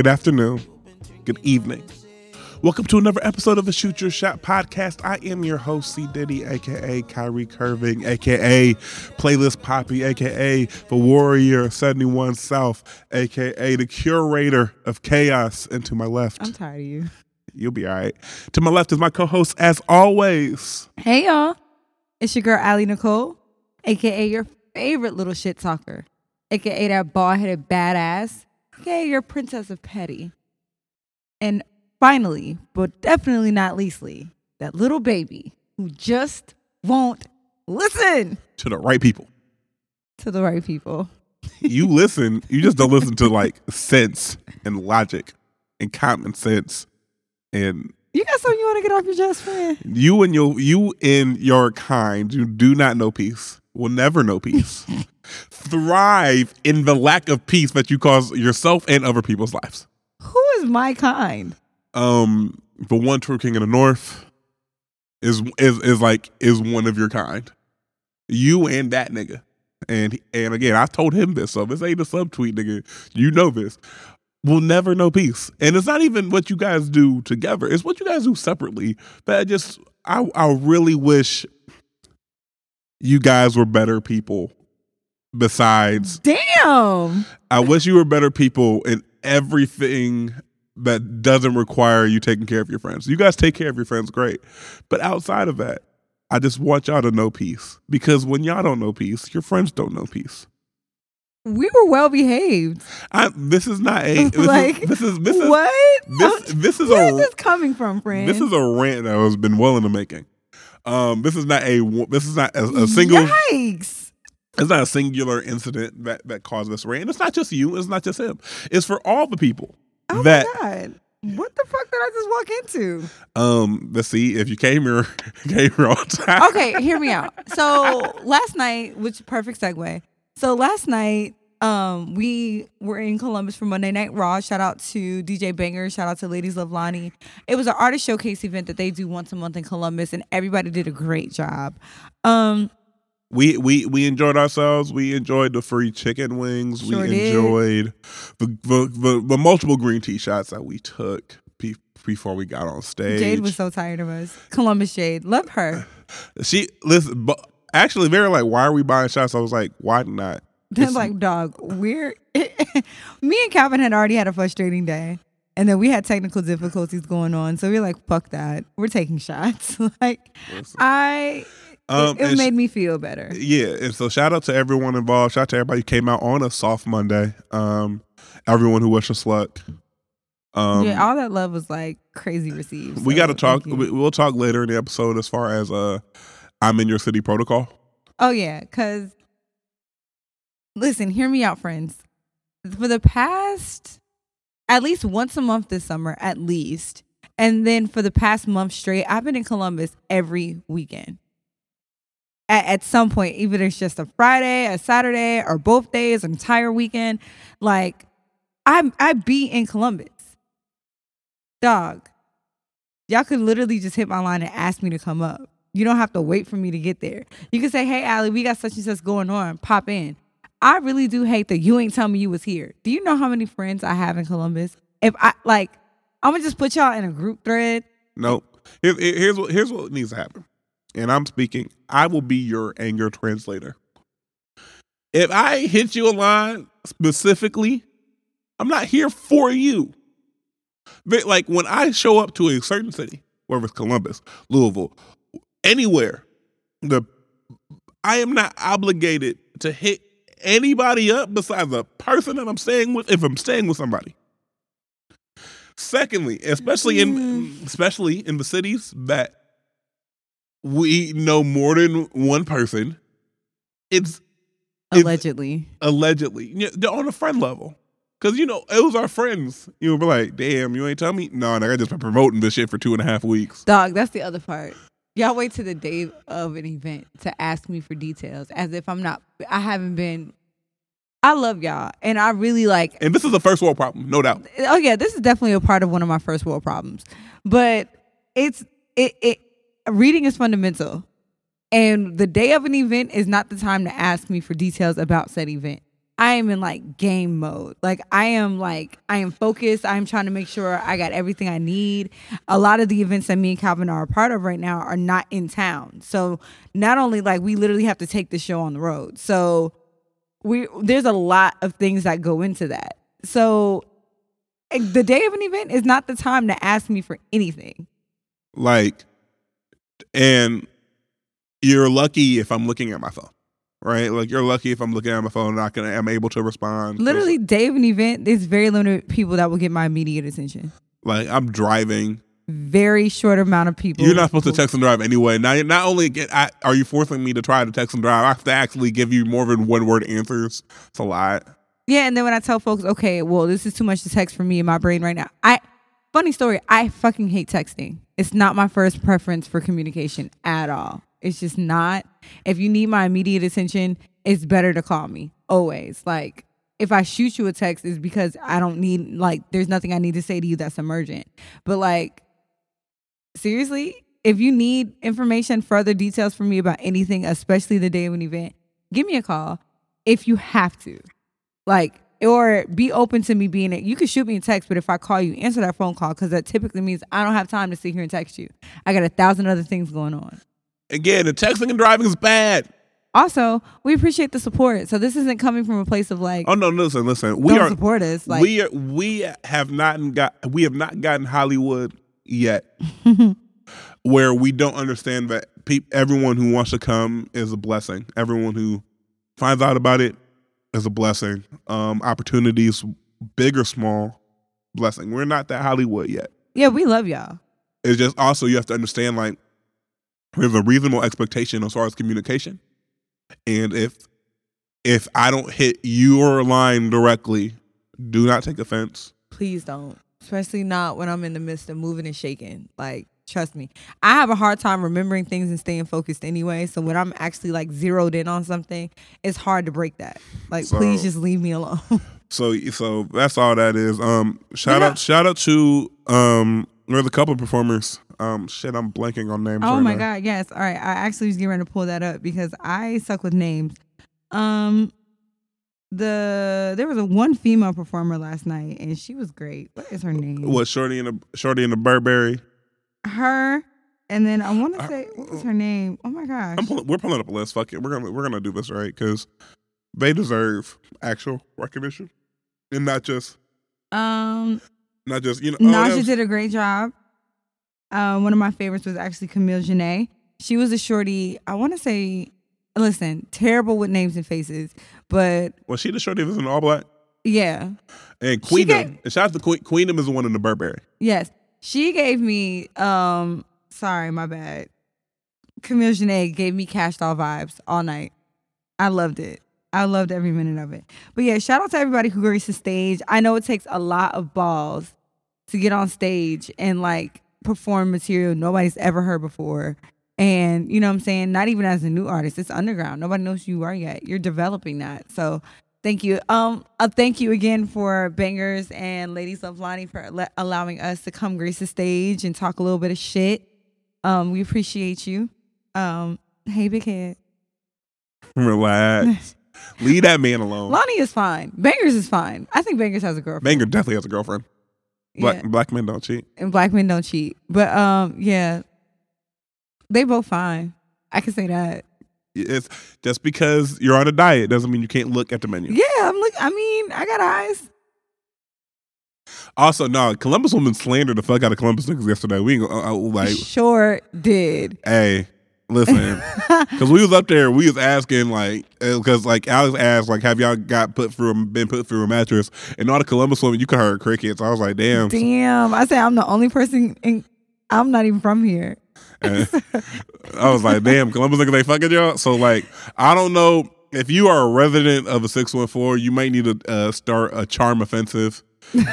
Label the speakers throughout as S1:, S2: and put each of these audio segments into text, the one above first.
S1: good afternoon, good evening. Welcome to another episode of the Shoot Your Shot podcast. I am your host, C. Diddy, aka Kyrie Curving, aka Playlist Poppy, aka the Warrior 71 South, aka the curator of chaos. And to my left,
S2: I'm tired of you.
S1: you'll be all right. To my left is my co host, as always.
S2: Hey y'all, it's your girl Allie Nicole, aka your favorite little shit talker, aka that bald headed badass, aka your princess of petty, and finally, but definitely not leastly, that little baby who just won't listen
S1: To the right people.
S2: to the right people.
S1: You listen, you just don't listen to like sense and logic and common sense and
S2: You got something you want to get off your chest, friend?
S1: You and your you and your kind, you do not know peace. Will never know peace. Thrive in the lack of peace that you cause yourself and other people's lives.
S2: Who is my kind?
S1: Um, the one true king in the north is is is like is one of your kind. You and that nigga. And and again, I told him this, so this ain't a subtweet, nigga. You know this. We'll never know peace. And it's not even what you guys do together. It's what you guys do separately. That just I I really wish you guys were better people besides
S2: Damn.
S1: I wish you were better people in everything that doesn't require you taking care of your friends. You guys take care of your friends, great. But outside of that, I just want y'all to know peace. Because when y'all don't know peace, your friends don't know peace.
S2: We were well behaved.
S1: I, this is not a this
S2: like
S1: is this is this is
S2: what?
S1: this this is
S2: Where
S1: a
S2: is this coming from, friend?
S1: this is a rant that has been well in the making. Um, this is not a this is not a, a single
S2: Yikes.
S1: It's not a singular incident that that caused this rain. It's not just you. It's not just him. It's for all the people
S2: Oh
S1: that
S2: my god. What the fuck did I just walk into?
S1: um. Let's see if you came here came here on time.
S2: Okay, hear me out. So last night, which perfect segue. So last night, um, we were in Columbus for Monday Night Raw. Shout out to DJ Banger. Shout out to Ladies Love Lonnie. It was an artist showcase event that they do once a month in Columbus, and everybody did a great job. Um,
S1: We we we enjoyed ourselves. We enjoyed the free chicken wings.
S2: Sure
S1: we
S2: did.
S1: enjoyed the the, the the multiple green tea shots that we took be, before we got on stage.
S2: Jade was so tired of us. Columbus Jade, love her.
S1: she listen, but actually, they were like, "Why are we buying shots?" I was like, "Why not?"
S2: They're like, dog, we're me and Calvin had already had a frustrating day. And then we had technical difficulties going on. So we are like, fuck that. We're taking shots. like I
S1: Um,
S2: it, it
S1: and sh-
S2: made me feel better.
S1: Yeah, and so shout out to everyone involved. Shout out to everybody who came out on a soft Monday. Um, everyone who wished us luck. Um,
S2: yeah, all that love was like crazy received.
S1: we got to talk. We, we'll talk later in the episode as far as uh, I'm in your city protocol.
S2: Oh yeah, cuz listen, hear me out friends. For the past at least once a month this summer at least, and then for the past month straight, I've been in Columbus every weekend. At, at some point, even if it's just a Friday, a Saturday, or both days, an entire weekend, like I'm I be in Columbus. Dog. Y'all could literally just hit my line and ask me to come up. You don't have to wait for me to get there. You can say, hey, Allie, we got such and such going on. Pop in. I really do hate that you ain't tell me you was here. Do you know how many friends I have in Columbus? If I like, I'm gonna just put y'all in a group thread.
S1: Nope. Here, here- here's what here's what needs to happen. And I'm speaking. I will be your anger translator. If I hit you a line specifically, I'm not here for you. But like when I show up to a certain city, whether it's Columbus, Louisville, anywhere, the I am not obligated to hit anybody up besides the person that I'm staying with if I'm staying with somebody. Secondly, especially in mm. especially in the cities that we know more than one person, it's It's-
S2: Allegedly.
S1: allegedly they're on a friend level. Cause you know it was our friends. You know, be like, damn, you ain't tell me. No, and I just been promoting this shit for two and a half weeks.
S2: Dog, that's the other part. Y'all wait to the day of an event to ask me for details as if I'm not I haven't been I love y'all, and I really like.
S1: And this is a first world problem, no doubt.
S2: Oh yeah, this is definitely a part of one of my first world problems, but it's it it reading is fundamental, and the day of an event is not the time to ask me for details about said event. I am in like game mode. Like I am like I am focused. I'm trying to make sure I got everything I need. A lot of the events that me and Calvin are a part of right now are not in town. So not only like we literally have to take the show on the road. So we there's a lot of things that go into that. So the day of an event is not the time to ask me for anything.
S1: Like, and you're lucky if I'm looking at my phone, right? Like, you're lucky if I'm looking at my phone and I can, I'm able to respond.
S2: Literally, day of an event, there's very limited people that will get my immediate attention.
S1: like, I'm driving.
S2: Very short amount of people.
S1: You're not supposed to text and drive anyway. Now, not only get, I, are you forcing me to try to text and drive, I have to actually give you more than one word answers. It's a lot.
S2: Yeah, and then when I tell folks, okay, well, this is too much to text for me in my brain right now. I funny story, I fucking hate texting. It's not my first preference for communication at all. It's just not. If you need my immediate attention, it's better to call me. Always. Like if I shoot you a text it's because I don't need like there's nothing I need to say to you that's emergent. But like seriously, if you need information, further details from me about anything, especially the day of an event, give me a call if you have to. Like, or be open to me being it. You can shoot me a text, but if I call you, answer that phone call because that typically means I don't have time to sit here and text you. I got a thousand other things going on.
S1: Again, the texting and driving is bad.
S2: Also, we appreciate the support. So this isn't coming from a place of like,
S1: Oh no, listen, listen. We
S2: don't
S1: are
S2: support us. Like,
S1: we are we have not got we have not gotten Hollywood yet, where we don't understand that peop, everyone who wants to come is a blessing. Everyone who finds out about it is a blessing. Um, opportunities, big or small, blessing. We're not that Hollywood yet.
S2: yeah, we love y'all.
S1: It's just also you have to understand like there's a reasonable expectation as far as communication, and if if I don't hit your line directly, do not take offense.
S2: Please don't. Especially not when I'm in the midst of moving and shaking. Like, trust me. I have a hard time remembering things and staying focused anyway. So when I'm actually like zeroed in on something, it's hard to break that. Like,
S1: So-
S2: please just leave me alone.
S1: So so that's all that is. Um shout
S2: Yeah.
S1: out shout out to um there's a couple of performers. Um shit, I'm blanking on names.
S2: oh
S1: right
S2: my
S1: now.
S2: god, yes. All right. I actually was getting ready to pull that up because I suck with names. Um the there was a one female performer last night and she was great. What is her name?
S1: What Shorty and the Shorty and the Burberry.
S2: Her and then I want to
S1: Uh,
S2: say what was her name? Oh my gosh.
S1: Pulling, we're pulling up a list. Fuck it. We're gonna we're gonna do this right because they deserve actual recognition and not just
S2: Um
S1: not just you know. oh,
S2: Naja
S1: was-
S2: did a great job. Um, one of my favorites was actually Camille Janae. She was a shorty. I want to say, listen, terrible with names and faces, but
S1: was she the Shorty was in all black?
S2: yeah,
S1: And Queendom.
S2: get-
S1: and shout out to Queen. Queendom is the one in the Burberry.
S2: yes, she gave me. Um, sorry, my bad. Camille Janae gave me cash doll vibes all night. I loved it. I loved every minute of it. But yeah, shout out to everybody who graced the stage. I know it takes a lot of balls to get on stage and like perform material nobody's ever heard before. And you know what I'm saying? Not even as a new artist, it's underground. Nobody knows who you are yet. You're developing that. So thank you. Um, uh, thank you again for Bangers and Ladies Love Lonnie for le- allowing us to come grace the stage and talk a little bit of shit. Um, we appreciate you. Um, hey, big head.
S1: Relax. Leave that man alone.
S2: Lonnie is fine. Bangers is fine. I think Bangers has a girlfriend.
S1: Banger definitely has a girlfriend. Black
S2: yeah.
S1: black men don't cheat.
S2: And black men don't cheat. But um, yeah. They both fine. I can say that.
S1: It's just because you're on a diet doesn't mean you can't look at the menu.
S2: Yeah, I'm look I mean, I got eyes.
S1: Also, no, Columbus woman slandered the fuck out of Columbus niggas yesterday. We ain't uh, uh, like,
S2: sure did.
S1: hey, listen, because we was up there, we was asking like, because like Alex asked like, have y'all got put through, been put through a mattress? And all the Columbus women, you could hear crickets. I was like, damn.
S2: Damn. I say I'm the only person in I'm not even from here.
S1: And I was like, damn, Columbus niggas ain't fucking y'all. So like, I don't know if you are a resident of a six one four, you might need to uh, start a charm offensive.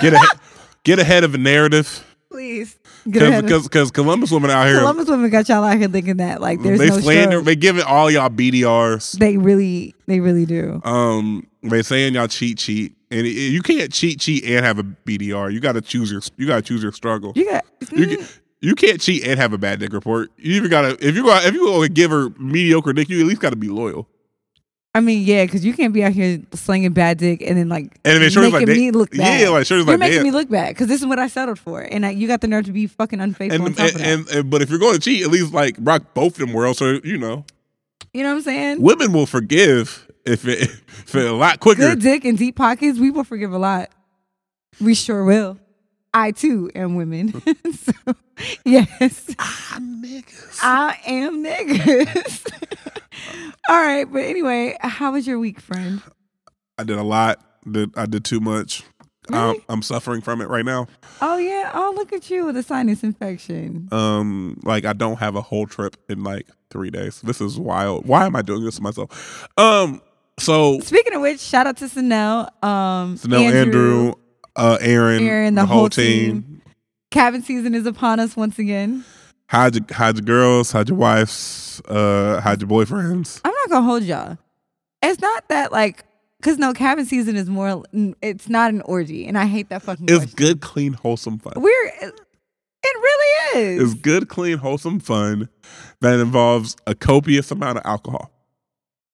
S1: Get a, get ahead of a narrative
S2: Please. Get ahead of-
S1: because because Columbus women out here
S2: Columbus women got y'all out here thinking that like there's
S1: they
S2: no
S1: slander they giving all y'all BDRs.
S2: They really, they really do.
S1: Um, they saying y'all cheat cheat, and it- you can't cheat cheat and have a BDR. You got to choose your you got to choose your struggle.
S2: You got.
S1: You
S2: mm,
S1: can, you can't cheat and have a bad dick report. You even gotta if you go if you go and give her mediocre dick, you at least got to be loyal.
S2: I mean, yeah, because you can't be out here slinging bad dick and then like
S1: And then
S2: making
S1: like,
S2: me look bad.
S1: Yeah, like, Shorty's
S2: You're
S1: like,
S2: making
S1: "Damn."
S2: me look bad because this is what I settled for, and I, you got the nerve to be fucking unfaithful. on
S1: And,
S2: top
S1: and,
S2: of that.
S1: and, and- but if you're going to cheat, at least like rock both of them worlds. So you know,
S2: you know what I'm saying?
S1: women will forgive if it, if it a lot quicker.
S2: Good dick and deep pockets, we will forgive a lot. We sure will. I too am women. so, yes,
S1: Ah, niggas.
S2: I am niggas. All right, but anyway, how was your week, friend?
S1: I did a lot. Did I did too much?
S2: Really?
S1: I'm suffering from it right now.
S2: Oh yeah. Oh look at you with a sinus infection.
S1: Um, like I don't have a whole trip in like three days. This is wild. Why am I doing this to myself? Um, so
S2: Speaking of which, shout out to Sanel, um,
S1: Snell, Andrew, uh, Aaron,
S2: Aaron, the whole team. Cabin season is upon us once again.
S1: How'd your, how'd your girls? How'd your wives? Uh, how'd your boyfriends?
S2: I'm not gonna hold y'all. It's not that like, cause no cabin season is more. It's not an orgy, and I hate that fucking.
S1: It's
S2: question.
S1: good, clean, wholesome fun.
S2: We're. It really is.
S1: It's good, clean, wholesome fun that involves a copious amount of alcohol.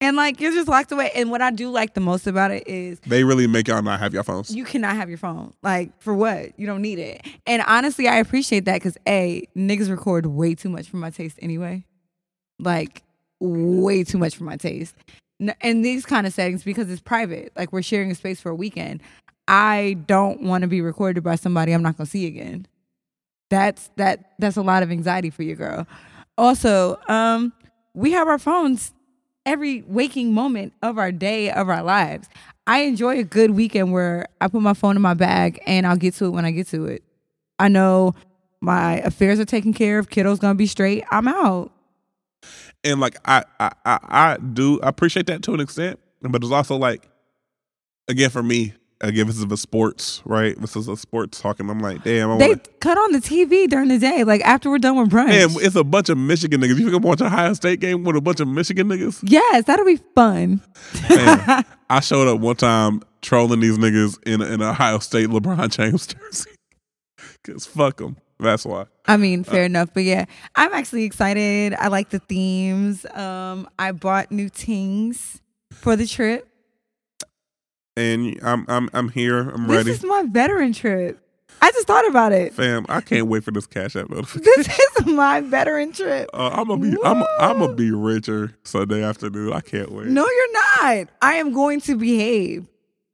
S2: And like you're just locked away. And what I do like the most about it is
S1: They really make y'all not have your phones.
S2: you cannot have your phone. Like for what? You don't need it. And honestly, I appreciate that because a niggas record way too much for my taste anyway. Like way too much for my taste. In these kind of settings because it's private. Like we're sharing a space for a weekend. I don't want to be recorded by somebody I'm not gonna see again. That's that. That's a lot of anxiety for your girl. Also, um, we have our phones every waking moment of our day of our lives. I enjoy a good weekend where I put my phone in my bag and I'll get to it when I get to it. I know my affairs are taken care of. Kiddo's gonna be straight. I'm out.
S1: and like I, I I I do appreciate that to an extent, but it's also like again for me, again this is a sports right. This is a sports talking. I'm like, damn, I
S2: They
S1: want.
S2: cut on the TV during the day, like after we're done with brunch.
S1: Damn, it's a bunch of Michigan niggas. You I'm watch a Ohio State game with a bunch of Michigan niggas?
S2: yes, that'll be fun.
S1: Man, I showed up one time trolling these niggas in in a Ohio State LeBron James jersey. Cause fuck them. That's why.
S2: I mean, fair enough, but yeah, I'm actually excited. I like the themes. Um, I bought new things for the trip.
S1: And I'm I'm I'm here. I'm
S2: This
S1: ready, This
S2: is my veteran trip. I just thought about it.
S1: fam. I can't wait for this cash app notification.
S2: This is my veteran trip.
S1: Uh, I'm gonna be I'm I'm gonna be richer Sunday afternoon. I can't wait.
S2: No, you're not. I am going to behave.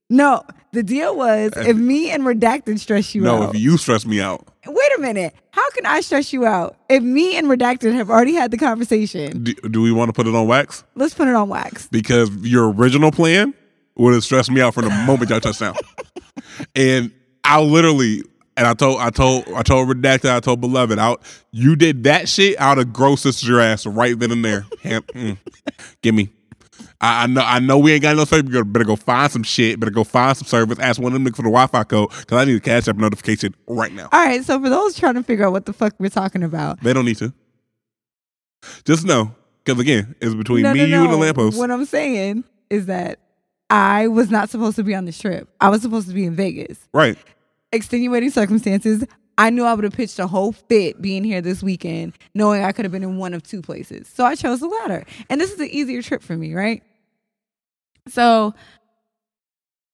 S2: No, the deal was if me and Redacted stress you
S1: no,
S2: out.
S1: No, if you stress me out,
S2: Wait a minute. How can I stress you out if me and Redacted have already had the conversation?
S1: do, do we want to put it on wax?
S2: Let's put it on wax.
S1: Because your original plan would have stressed me out from the moment y'all touched down. and I literally and I told I told I told redacted I told beloved out you did that shit out of gross sister your ass right then and there. Ham- mm. Give me. I, I know I know we ain't got no service. You better go find some shit. Better go find some service. Ask one of them niggas for the Wi-Fi code because I need a cash app notification right now.
S2: All right, so for those trying to figure out what the fuck we're talking about,
S1: They don't need to. Just know, because again, it's between
S2: no,
S1: me,
S2: no,
S1: you,
S2: no.
S1: and the lamppost.
S2: What I'm saying is that I was not supposed to be on this trip. I was supposed to be in Vegas.
S1: right.
S2: Extenuating circumstances. I knew I would have pitched a whole fit being here this weekend, knowing I could have been in one of two places. So I chose the latter. And this is an easier trip for me, right? So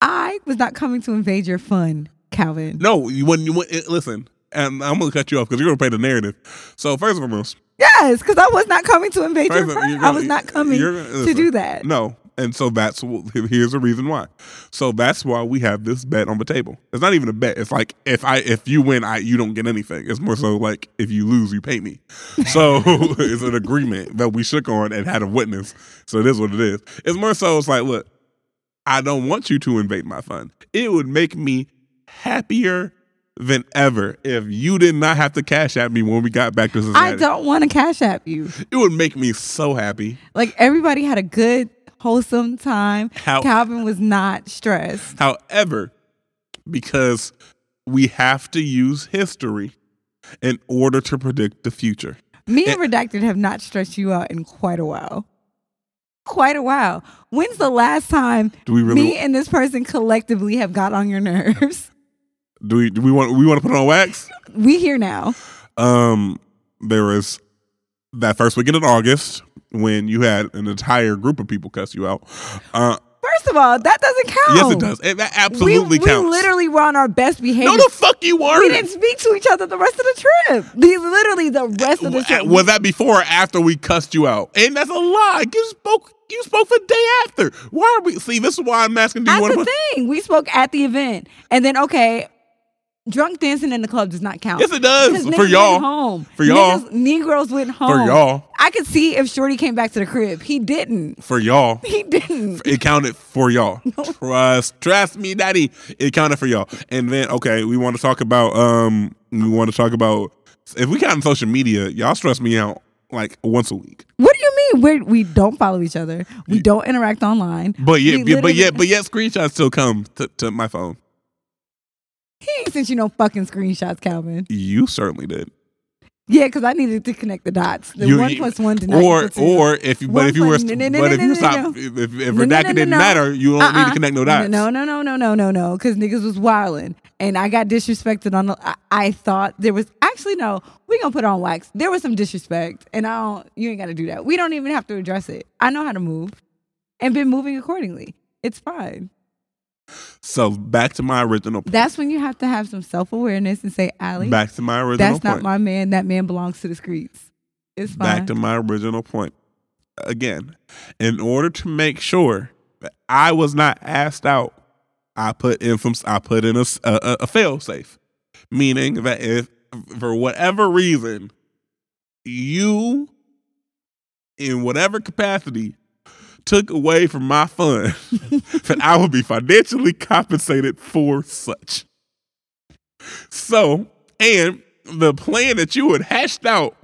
S2: I was not coming to invade your fun, Calvin.
S1: No, you wouldn't. You wouldn't eh, listen, and I'm gonna cut you off because you're gonna play the narrative. So first of all,
S2: Yes, because I was not coming to invade your fun. I was not coming to do that.
S1: no, and so that's here's the reason why. So that's why we have this bet on the table. It's not even a bet. It's like if I if you win, I you don't get anything. It's more so like if you lose, you pay me. So it's an agreement that we shook on and had a witness. So it is what it is. It's more so it's like look, I don't want you to invade my fun. It would make me happier than ever if you did not have to cash at me when we got back to Cincinnati.
S2: I don't want to cash app you.
S1: It would make me so happy.
S2: Like everybody had a good, wholesome time.
S1: How-
S2: Calvin was not stressed.
S1: However, because we have to use history in order to predict the future.
S2: Me and Redacted have not stressed you out in quite a while. Quite a while. When's the last time
S1: Do we really
S2: me and this person collectively have got on your nerves?
S1: do we do we want we want to put on wax?
S2: we here now.
S1: Um there was that first weekend in August when you had an entire group of people cuss you out. Uh
S2: First of all, that doesn't count.
S1: yes it does. It, that absolutely
S2: we,
S1: counts.
S2: We literally were on our best behavior.
S1: no the fuck you weren't.
S2: we didn't speak to each other the rest of the trip. The, literally the rest of the trip.
S1: Was that before or after we cussed you out? And that's a lie. You spoke. You spoke the day after. Why are we? See, this is why I'm asking. Do you
S2: That's
S1: want
S2: the thing. We spoke at the event, and then okay, drunk dancing in the club does not count.
S1: Yes, it does. For y'all.
S2: home.
S1: For y'all.
S2: Niggas- Negroes went home.
S1: For y'all.
S2: I could see if Shorty came back to the crib. He didn't.
S1: For y'all,
S2: He didn't.
S1: it counted for y'all. Trust, trust me, daddy. It counted for y'all. And then, okay, we want to talk about. Um, we want to talk about if we count on social media. Y'all stress me out like once a week.
S2: What do you mean? We're, we don't follow each other. We don't interact online.
S1: But yet, but yet, but yet, screenshots still come to, to my phone.
S2: He ain't sent you no fucking screenshots, Calvin.
S1: You certainly did.
S2: Yeah, because I needed to connect the dots. The
S1: You-
S2: one plus one did not
S1: or or if you, but if you were, but if you stop, if, if, if
S2: No, no,
S1: redacted didn't matter, you don't need
S2: Uh-uh.
S1: to connect no dots.
S2: No, no, no, no, no, no, no. Because niggas was wilding, and I got disrespected on. The, I, I thought there was actually no. We gonna put on wax. There was some disrespect, and I don't. You ain't got to do that. We don't even have to address it. I know how to move, and been moving accordingly. It's fine.
S1: So back to my original. Point.
S2: That's when you have to have some self awareness and say, "Allie,
S1: Back to my original point.
S2: that's
S1: point.
S2: not my man. That man belongs to the streets." It's fine.
S1: back to my original point. Again, in order to make sure that I was not asked out, I put in from I put in a a fail safe, meaning that if for whatever reason you, in whatever capacity, took away from my fun, that I would be financially compensated for such. So, and the plan that you had hashed out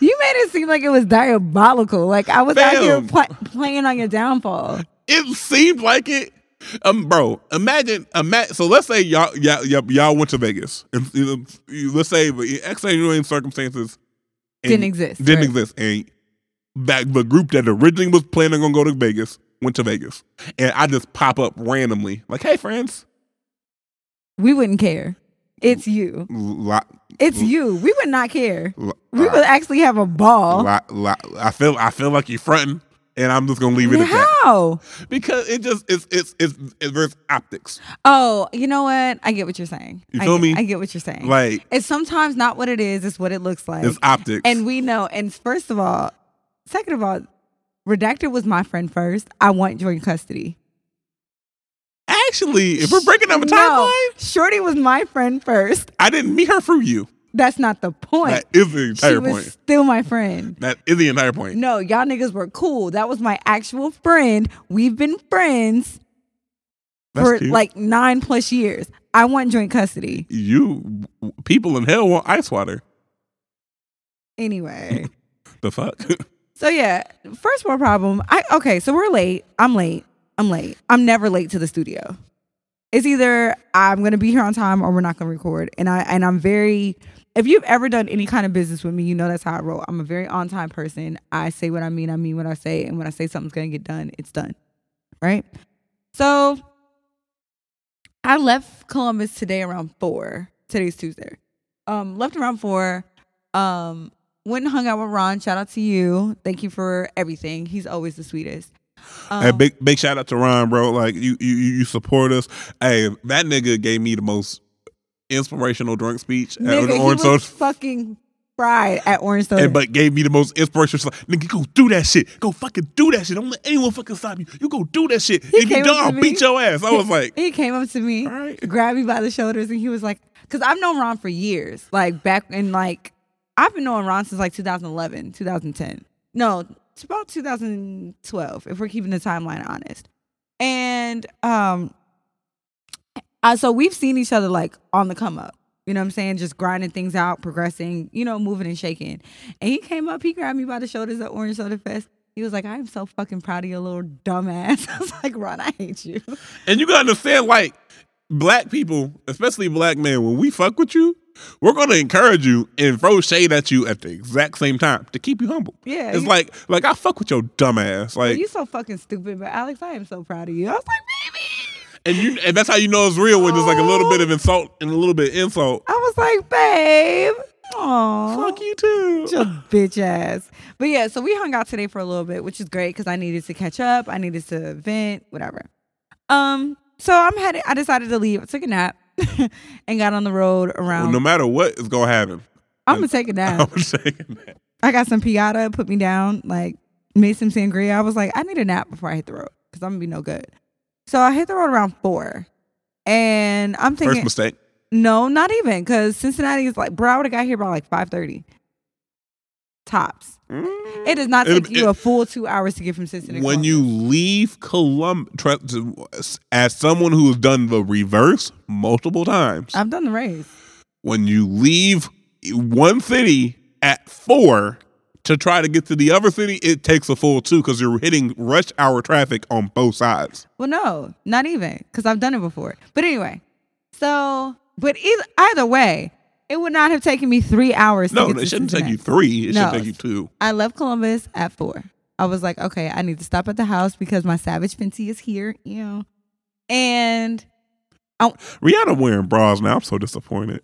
S2: You made it seem like it was diabolical. Like I was out here
S1: Fam.
S2: pl- playing on your downfall.
S1: it seemed like it. Um, bro, imagine, imagine. So let's say y'all, y'all, y'all, went to Vegas, and you know, let's say, but extenuating circumstances
S2: Didn't exist,
S1: Didn't
S2: right.
S1: exist, and back the group that originally was planning on go to Vegas went to Vegas, and I just pop up randomly, like, "Hey, friends,
S2: We wouldn't care. It's you.
S1: li-
S2: It's you. We would not care.
S1: li-
S2: We would actually have a ball.
S1: li- I feel, I feel like you're fronting, and I'm just gonna leave it at that
S2: How?
S1: because it just, it's, it's, it's, it's there's optics.
S2: Oh, you know what? I get what you're saying.
S1: You
S2: I
S1: feel
S2: get-
S1: me?
S2: I get what you're saying.
S1: Like
S2: it's sometimes not what it is. It's what it looks like.
S1: it's optics,
S2: and we know. And first of all, second of all, Redacted was my friend first. I want joint custody.
S1: Actually, if we're breaking down the
S2: No,
S1: timeline,
S2: Shorty was my friend first.
S1: I didn't meet her through you.
S2: That's not the point.
S1: That is the entire
S2: she
S1: entire
S2: was still my friend.
S1: That is the entire point.
S2: No, y'all niggas were cool. That was my actual friend. We've been friends
S1: That's
S2: for
S1: cute.
S2: like nine plus years. I want joint custody.
S1: you people in hell want ice water.
S2: Anyway.
S1: The fuck?
S2: so yeah, first world problem. I okay, so we're late. I'm late. I'm late. I'm never late to the studio. It's either I'm gonna be here on time or we're not gonna record. And I and I'm very if you've ever done any kind of business with me, you know that's how I roll. I'm a very on time person. I say what I mean, I mean what I say, and when I say something's gonna get done, it's done. Right? So I left Columbus today around four. Today's Tuesday. Um, left around four. Um, went and hung out with Ron. Shout out to you. Thank you for everything. He's always the sweetest. Um,
S1: hey, big big shout out to Ron, bro. Like you you you support us. Hey, that nigga gave me the most inspirational drunk speech at
S2: nigga, he
S1: Orange
S2: was
S1: Soda.
S2: fucking fried at Orange Soda.
S1: And, but gave me the most inspirational. Like, nigga, go do that shit. Go fucking do that shit. Don't let anyone fucking stop you. You go do that shit. if you don't, I'll beat your ass. I was like,
S2: he came up to me,
S1: right.
S2: grabbed me by the shoulders, and he was like, "Cause I've known Ron for years. Like back in like, I've been knowing Ron since like 2011, 2010. No, it's about 2012 if we're keeping the timeline honest. And um, uh, so we've seen each other like on the come up. You know what I'm saying? Just grinding things out, progressing, you know, moving and shaking. And he came up, he grabbed me by the shoulders at Orange Soda Fest. He was like, I am so fucking proud of your little dumbass. I was like, Ron, I hate you.
S1: and you gotta understand, like, black people, especially black men, when we fuck with you, we're gonna encourage you and throw shade at you at the exact same time to keep you humble.
S2: Yeah,
S1: It's like like I fuck with your dumb ass. Like
S2: you so fucking stupid, but Alex, I am so proud of you. I was like, baby.
S1: and you and that's how you know it's real when there's like a little bit of insult and a little bit of insult.
S2: I was like, babe. Aw.
S1: Fuck you too.
S2: your bitch ass. But yeah, so we hung out today for a little bit, which is great because I needed to catch up. I needed to vent, whatever. Um, so I'm headed. I decided to leave. I took a nap and got on the road around.
S1: no matter what is gonna happen.
S2: I'm gonna take a nap.
S1: I'm saying that.
S2: I got some piata, put me down, like made some sangria. I was like, I need a nap before I hit the road because I'm gonna be no good. So I hit the road around four, and I'm thinking First
S1: mistake.
S2: no, not even because Cincinnati is like, bro, I would have got here by like five thirty. Tops. Mm. It does not
S1: It'll-
S2: take you
S1: it-
S2: a full two hours to get from Cincinnati.
S1: when
S2: Columbus.
S1: you leave Columbus, as someone who has done the reverse multiple times,
S2: I've done the race.
S1: when you leave one city at four to try to get to the other city, it takes a full two because you're hitting rush hour traffic on both sides.
S2: Well, no, not even because I've done it before. But anyway, so but either, either way, it would not have taken me three hours.
S1: No,
S2: to get
S1: it shouldn't take you three. It
S2: No.
S1: should take you two.
S2: I left Columbus at four. I was like, okay, I need to stop at the house because my Savage Fenty is here, you know. And I,
S1: Rihanna wearing bras now. I'm so disappointed.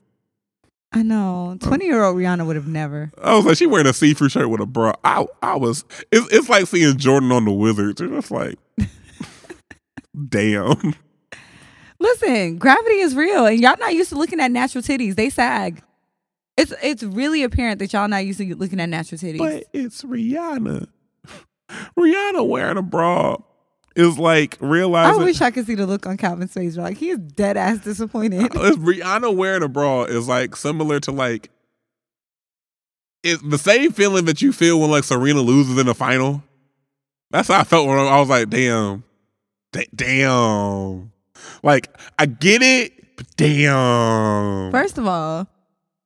S2: I know, twenty year old Rihanna would have never.
S1: I was like, she wearing a see-through shirt with a bra. I, I was. It's, it's like seeing Jordan on the Wizards. It's just like, damn.
S2: Listen, gravity is real, and y'all not used to looking at natural titties. They sag. It's it's really apparent that y'all not used to looking at natural titties.
S1: But it's Rihanna. Rihanna wearing a bra is like realizing.
S2: I wish I could see the look on Calvin's face. Like he is dead ass disappointed.
S1: Rihanna wearing a bra is like similar to like it's the same feeling that you feel when like Serena loses in the final. That's how I felt when I was like, damn, Da- damn. Like I get it, but damn.
S2: First of all,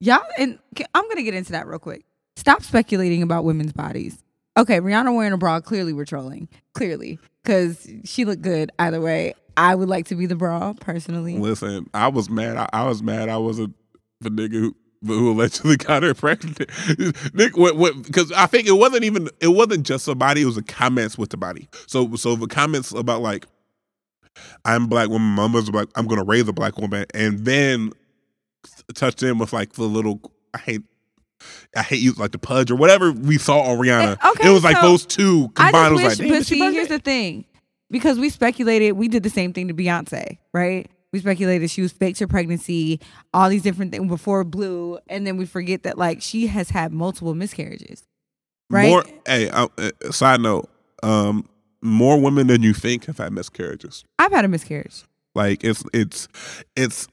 S2: y'all, and I'm gonna get into that real quick. Stop speculating about women's bodies. Okay, Rihanna wearing a bra. Clearly, we're trolling. Clearly, because she looked good either way. I would like to be the bra personally.
S1: Listen, I was mad. I, I was mad. I wasn't the nigga who, who allegedly got her pregnant. Nick, what, what? Because I think it wasn't even. It wasn't just the body. It was the comments with the body. So, so the comments about like, I'm black woman. My mother's black. I'm gonna raise a black woman, and then touched in with like the little. I hate. I hate you like the pudge or whatever we saw on Rihanna.
S2: Eh, okay,
S1: it was like
S2: so
S1: those two
S2: I
S1: combined. It was like,
S2: wish, but see, here's
S1: pregnant?
S2: the thing, because we speculated, we did the same thing to Beyonce, right? We speculated she was faked her pregnancy, all these different things before Blue, and then we forget that like she has had multiple miscarriages, right?
S1: More, hey, uh, side note, um, more women than you think have had miscarriages.
S2: I've had a miscarriage.
S1: Like it's it's it's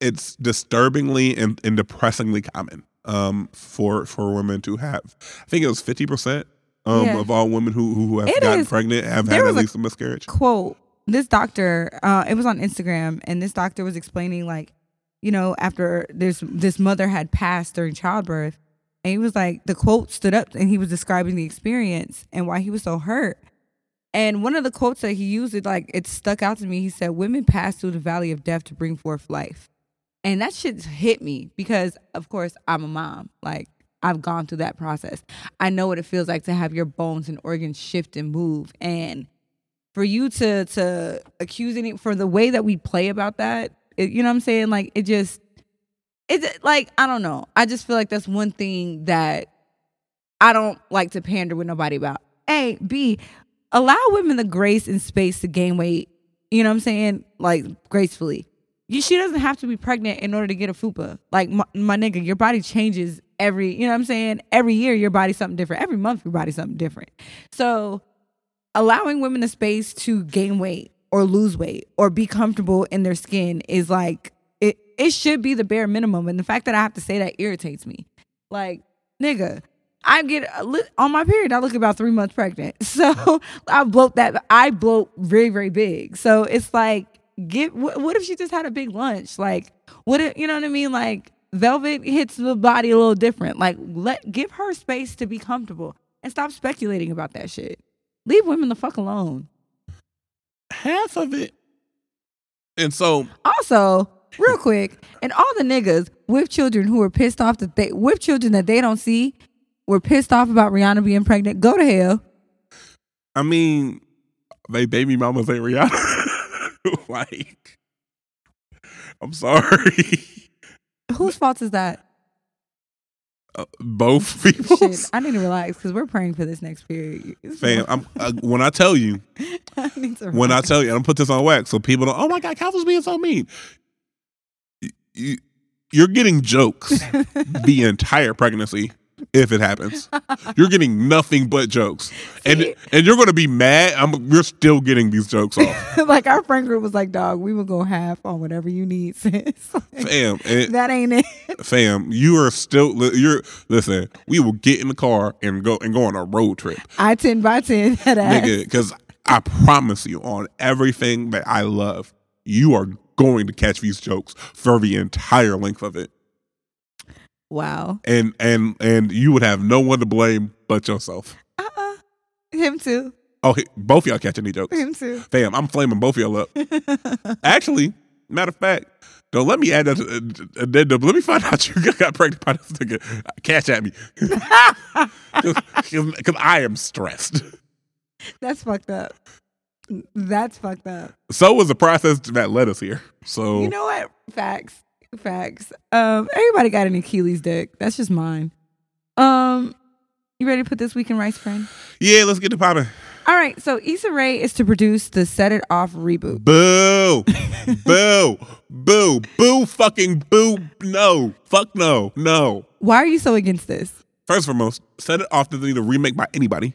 S1: it's disturbingly and, and depressingly common um for for women to have. I think it was fifty percent um
S2: Yeah.
S1: of all women who who have
S2: It
S1: gotten
S2: is.
S1: pregnant have had at
S2: a-
S1: least a miscarriage.
S2: quote this doctor uh it was on instagram and this doctor was explaining like you know after this this mother had passed during childbirth and he was like the quote stood up and he was describing the experience and why he was so hurt and one of the quotes that he used it like it stuck out to me. He said women pass through the valley of death to bring forth life. And that shit hit me because of course i'm a mom. Like i've gone through that process. I know what it feels like to have your bones and organs shift and move. And for you to to accuse any for the way that we play about that it, you know what i'm saying? Like it just it's like i don't know. I just feel like that's one thing that i don't like to pander with nobody about. A b allow women the grace and space to gain weight you know what i'm saying? Like gracefully. She doesn't have to be pregnant in order to get a fupa. Like my, my nigga your body changes every you know what i'm saying? Every year your body's something different. Every month your body's something different. So allowing women the space to gain weight or lose weight or be comfortable in their skin is like it it should be the bare minimum. And the fact that I have to say that irritates me. Like, nigga, I get uh, a li- on my period I look about 3 months pregnant. So, I bloat that I bloat very very big. So, it's like get what, what if she just had a big lunch? Like, what if, you know what I mean? Like Velvet hits the body a little different. Like let give her space to be comfortable and stop speculating about that shit. Leave women the fuck alone.
S1: half of it And so
S2: Also, real quick, and all the niggas with children who are pissed off that they with children that they don't see were pissed off about Rihanna being pregnant. Go to hell.
S1: I mean, they baby mamas ain't Rihanna. like, I'm sorry.
S2: Whose fault is that?
S1: Uh, both people.
S2: Shit, I need to relax because we're praying for this next period.
S1: Fam, I'm uh, when I tell you,
S2: I need to
S1: when I tell you, I'm gonna put this on wax so people don't. Oh my God, Calvin's being so mean. You- You, you're getting jokes the entire pregnancy if it happens. You're getting nothing but jokes, and and you're gonna be mad. I'm you're still getting these jokes off,
S2: like our friend group was like, dog, we will go half on whatever you need, sis. Like,
S1: fam. And,
S2: that ain't it.
S1: fam, you are still you're listen. We will get in the car and go and go on a road trip.
S2: I 10 by 10 that ass.
S1: nigga. Because I promise you, on everything that I love, you are going to catch these jokes for the entire length of it,
S2: Wow.
S1: and and and you would have no one to blame but yourself.
S2: Uh-uh. Him too.
S1: Oh, he- both y'all catching these jokes,
S2: Him too.
S1: fam. I'm flaming both y'all up. Actually, matter of fact. Don't let me add that. To, uh, addendum. Let me find out you got pregnant by this nigga. Catch at me, because I am stressed.
S2: That's fucked up. That's fucked up.
S1: So was the process that led us here. So
S2: You know what? Facts. Facts. Um, everybody got an Achilles dick. That's just mine. Um, you ready to put this week in rice, friend?
S1: yeah, let's get to popping.
S2: All right. So Issa Rae is to produce the Set It Off reboot.
S1: Boo. boo. Boo. Boo fucking boo. No. Fuck no. No.
S2: Why are you so against this?
S1: First and foremost, set it off doesn't need a remake by anybody.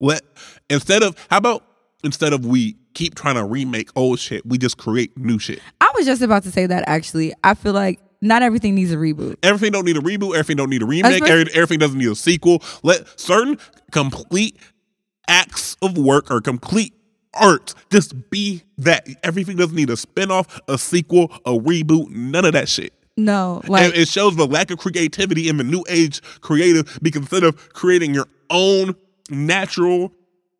S1: Let instead of how about instead of we keep trying to remake old shit, we just create new shit.
S2: I was just about to say that actually. I feel like not everything needs a reboot.
S1: Everything don't need a reboot. Everything don't need a remake.
S2: Especially-
S1: everything doesn't need a sequel. Let certain complete acts of work or complete art just be that. Everything doesn't need a spinoff, a sequel, a reboot. None of that shit.
S2: No, like
S1: and it shows the lack of creativity in the new age creative because instead of creating your own natural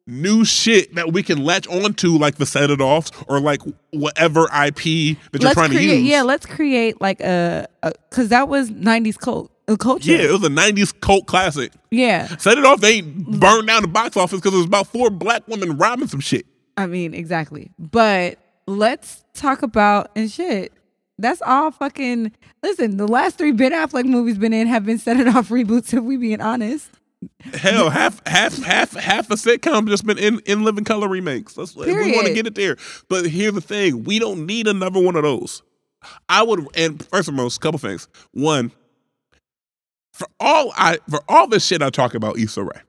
S1: new shit that we can latch onto like the set it offs or like whatever IP that you're trying
S2: create.
S1: to use.
S2: Yeah, let's create like a because that was '90s cult uh, culture.
S1: Yeah, it was a 90s cult classic.
S2: yeah.
S1: Set it off, they burned down the box office because it was about four black women robbing some shit.
S2: I mean, exactly. But let's talk about and shit. That's all fucking. Listen, the last three Ben Affleck movies been in have been set it off reboots. If we being honest,
S1: Hell, half half half half a sitcom just been in, in living color remakes. Let's, we want to get it there. But here's the thing: we don't need another one of those. I would, and first and most, couple things. One, for all I for all this shit I talk about Issa Rae,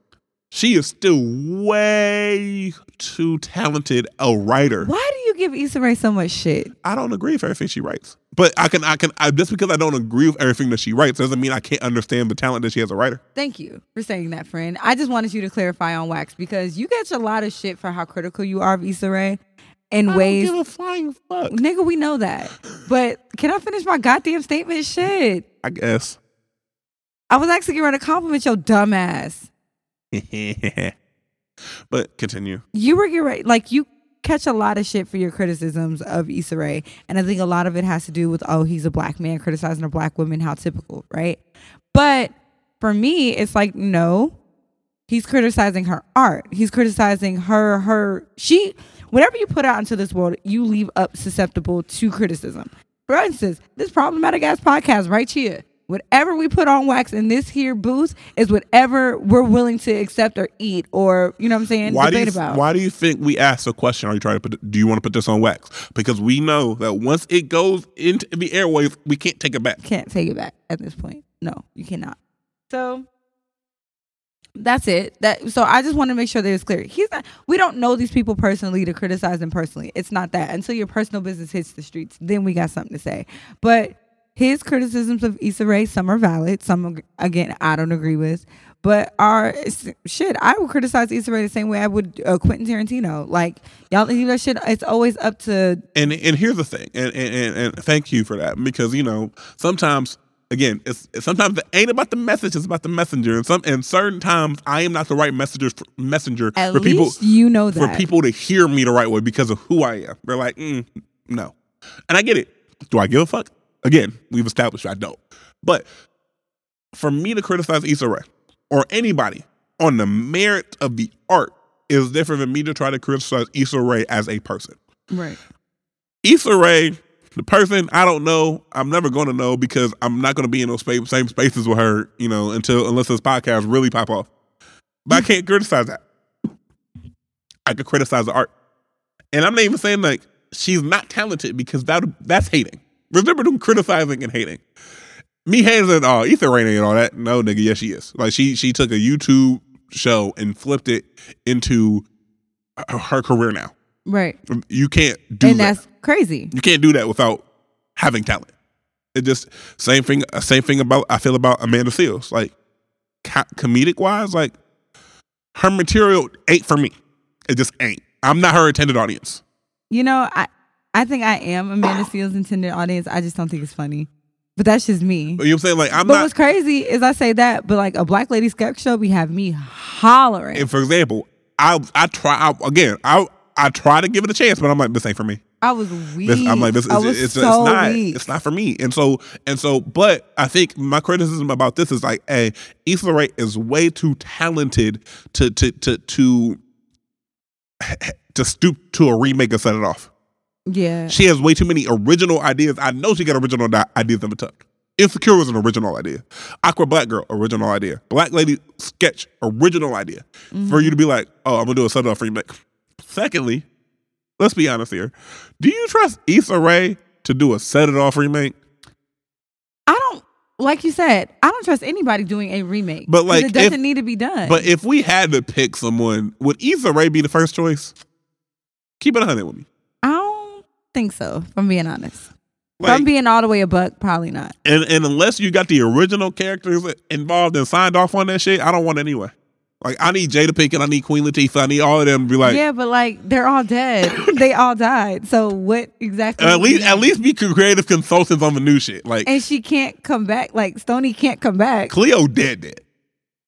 S1: she is still way too talented a writer.
S2: why do you give Issa Rae so much shit?
S1: I don't agree with everything she writes, but I can I can I, just because I don't agree with everything that she writes doesn't mean I can't understand the talent that she has as a writer.
S2: Thank you for saying that, friend. I just wanted you to clarify on wax because you get a lot of shit for how critical you are of Issa Rae in
S1: I
S2: ways.
S1: don't give a flying fuck.
S2: Nigga, we know that. But can I finish my goddamn statement? Shit.
S1: I guess.
S2: I was actually ready to compliment your dumb ass.
S1: but continue.
S2: you were getting ready, like you catch a lot of shit for your criticisms of Issa Rae, and I think a lot of it has to do with oh he's a black man criticizing a black woman, how typical, right? But for me, it's like no, he's criticizing her art. He's criticizing her her she whatever you put out into this world, you leave up susceptible to criticism. For instance, this problematic ass podcast right here. Whatever we put on wax in this here booth is whatever we're willing to accept or eat or you know what I'm saying
S1: Why do you
S2: about.
S1: why do you think we asked the question? Are you trying to put? Do you want to put this on wax? Because we know that once it goes into the airwaves, we can't take it back.
S2: can't take it back at this point. No, you cannot. So that's it. That so I just want to make sure that it's clear. He's not. We don't know these people personally to criticize them personally. It's not that until your personal business hits the streets, then we got something to say. But his criticisms of Issa Rae, some are valid. Some again I don't agree with. But are shit. I would criticize Issa Rae the same way I would uh, Quentin Tarantino. Like y'all leave that shit. It's always up to
S1: And and here's the thing, and and, and, and thank you for that because you know sometimes again it's, sometimes it ain't about the message, it's about the messenger, and some and certain times I am not the right messenger for, messenger
S2: at
S1: for people
S2: you know that for
S1: people to hear me the right way because of who I am. They're like, mm, No. And I get it. Do I give a fuck? Again, we've established I don't. But for me to criticize Issa Rae or anybody on the merit of the art is different than me to try to criticize Issa Rae as a person.
S2: Right.
S1: Issa Rae, the person, I don't know. I'm never going to know because I'm not going to be in those spa- same spaces with her, you know, until unless this podcast really pop off. But I can't criticize that. I could criticize the art, and I'm not even saying like she's not talented because that that's hating. Remember them criticizing and hating. Me hating and oh, Issa Rae and all that. No, nigga, yes she is. Like she she took a YouTube show and flipped it into her- career now.
S2: Right.
S1: You can't do
S2: and
S1: that.
S2: And that's crazy.
S1: You can't do that without having talent. It just same thing. uh, Same thing about I feel about Amanda Seales. Like co- comedic wise, like her material ain't for me. It just ain't. I'm not her intended audience.
S2: You know, I I think I am Amanda Seales' intended audience. I just don't think it's funny. But that's just me.
S1: You know what I'm saying? Like I'm
S2: but
S1: not.
S2: what's crazy is I say that, but like a black lady sketch show be have me hollering.
S1: And for example, I I try I, again. I I try to give it a chance, but I'm like this ain't for me.
S2: I was weak.
S1: This, I'm like this.
S2: I
S1: It's, it's,
S2: so
S1: it's not.
S2: weak.
S1: It's not for me. And so and so. But I think my criticism about this is like, hey, Issa Rae is way too talented to to to to to stoop to a remake and set it off.
S2: Yeah.
S1: She has way too many original ideas. I know she got original ideas in tuck. Insecure was an original idea. Awkward Black Girl, original idea. Black Lady Sketch, original idea. For you to be mm-hmm. like, oh, I'm gonna do a set it off remake. Secondly, let's be honest here. Do you trust Issa Rae to do a set it off remake?
S2: I don't like you said, I don't trust anybody doing a remake.
S1: But like,
S2: it doesn't
S1: if-
S2: need to be done.
S1: But if we had to pick someone, would Issa Rae be the first choice? Keep it 100 with me.
S2: Think so, if I'm being honest. If I'm being all the way a buck, probably not.
S1: and, and unless you got the original characters involved and signed off on that shit, I don't want it anyway. Like I need Jada Pinkett, I need Queen Latifah, I need all of them to be like,
S2: yeah, but like they're all dead. they all died. So what exactly?
S1: at least at least be creative consultants on the new shit. Like
S2: and she can't come back. Like Stony can't come back.
S1: Cleo dead dead.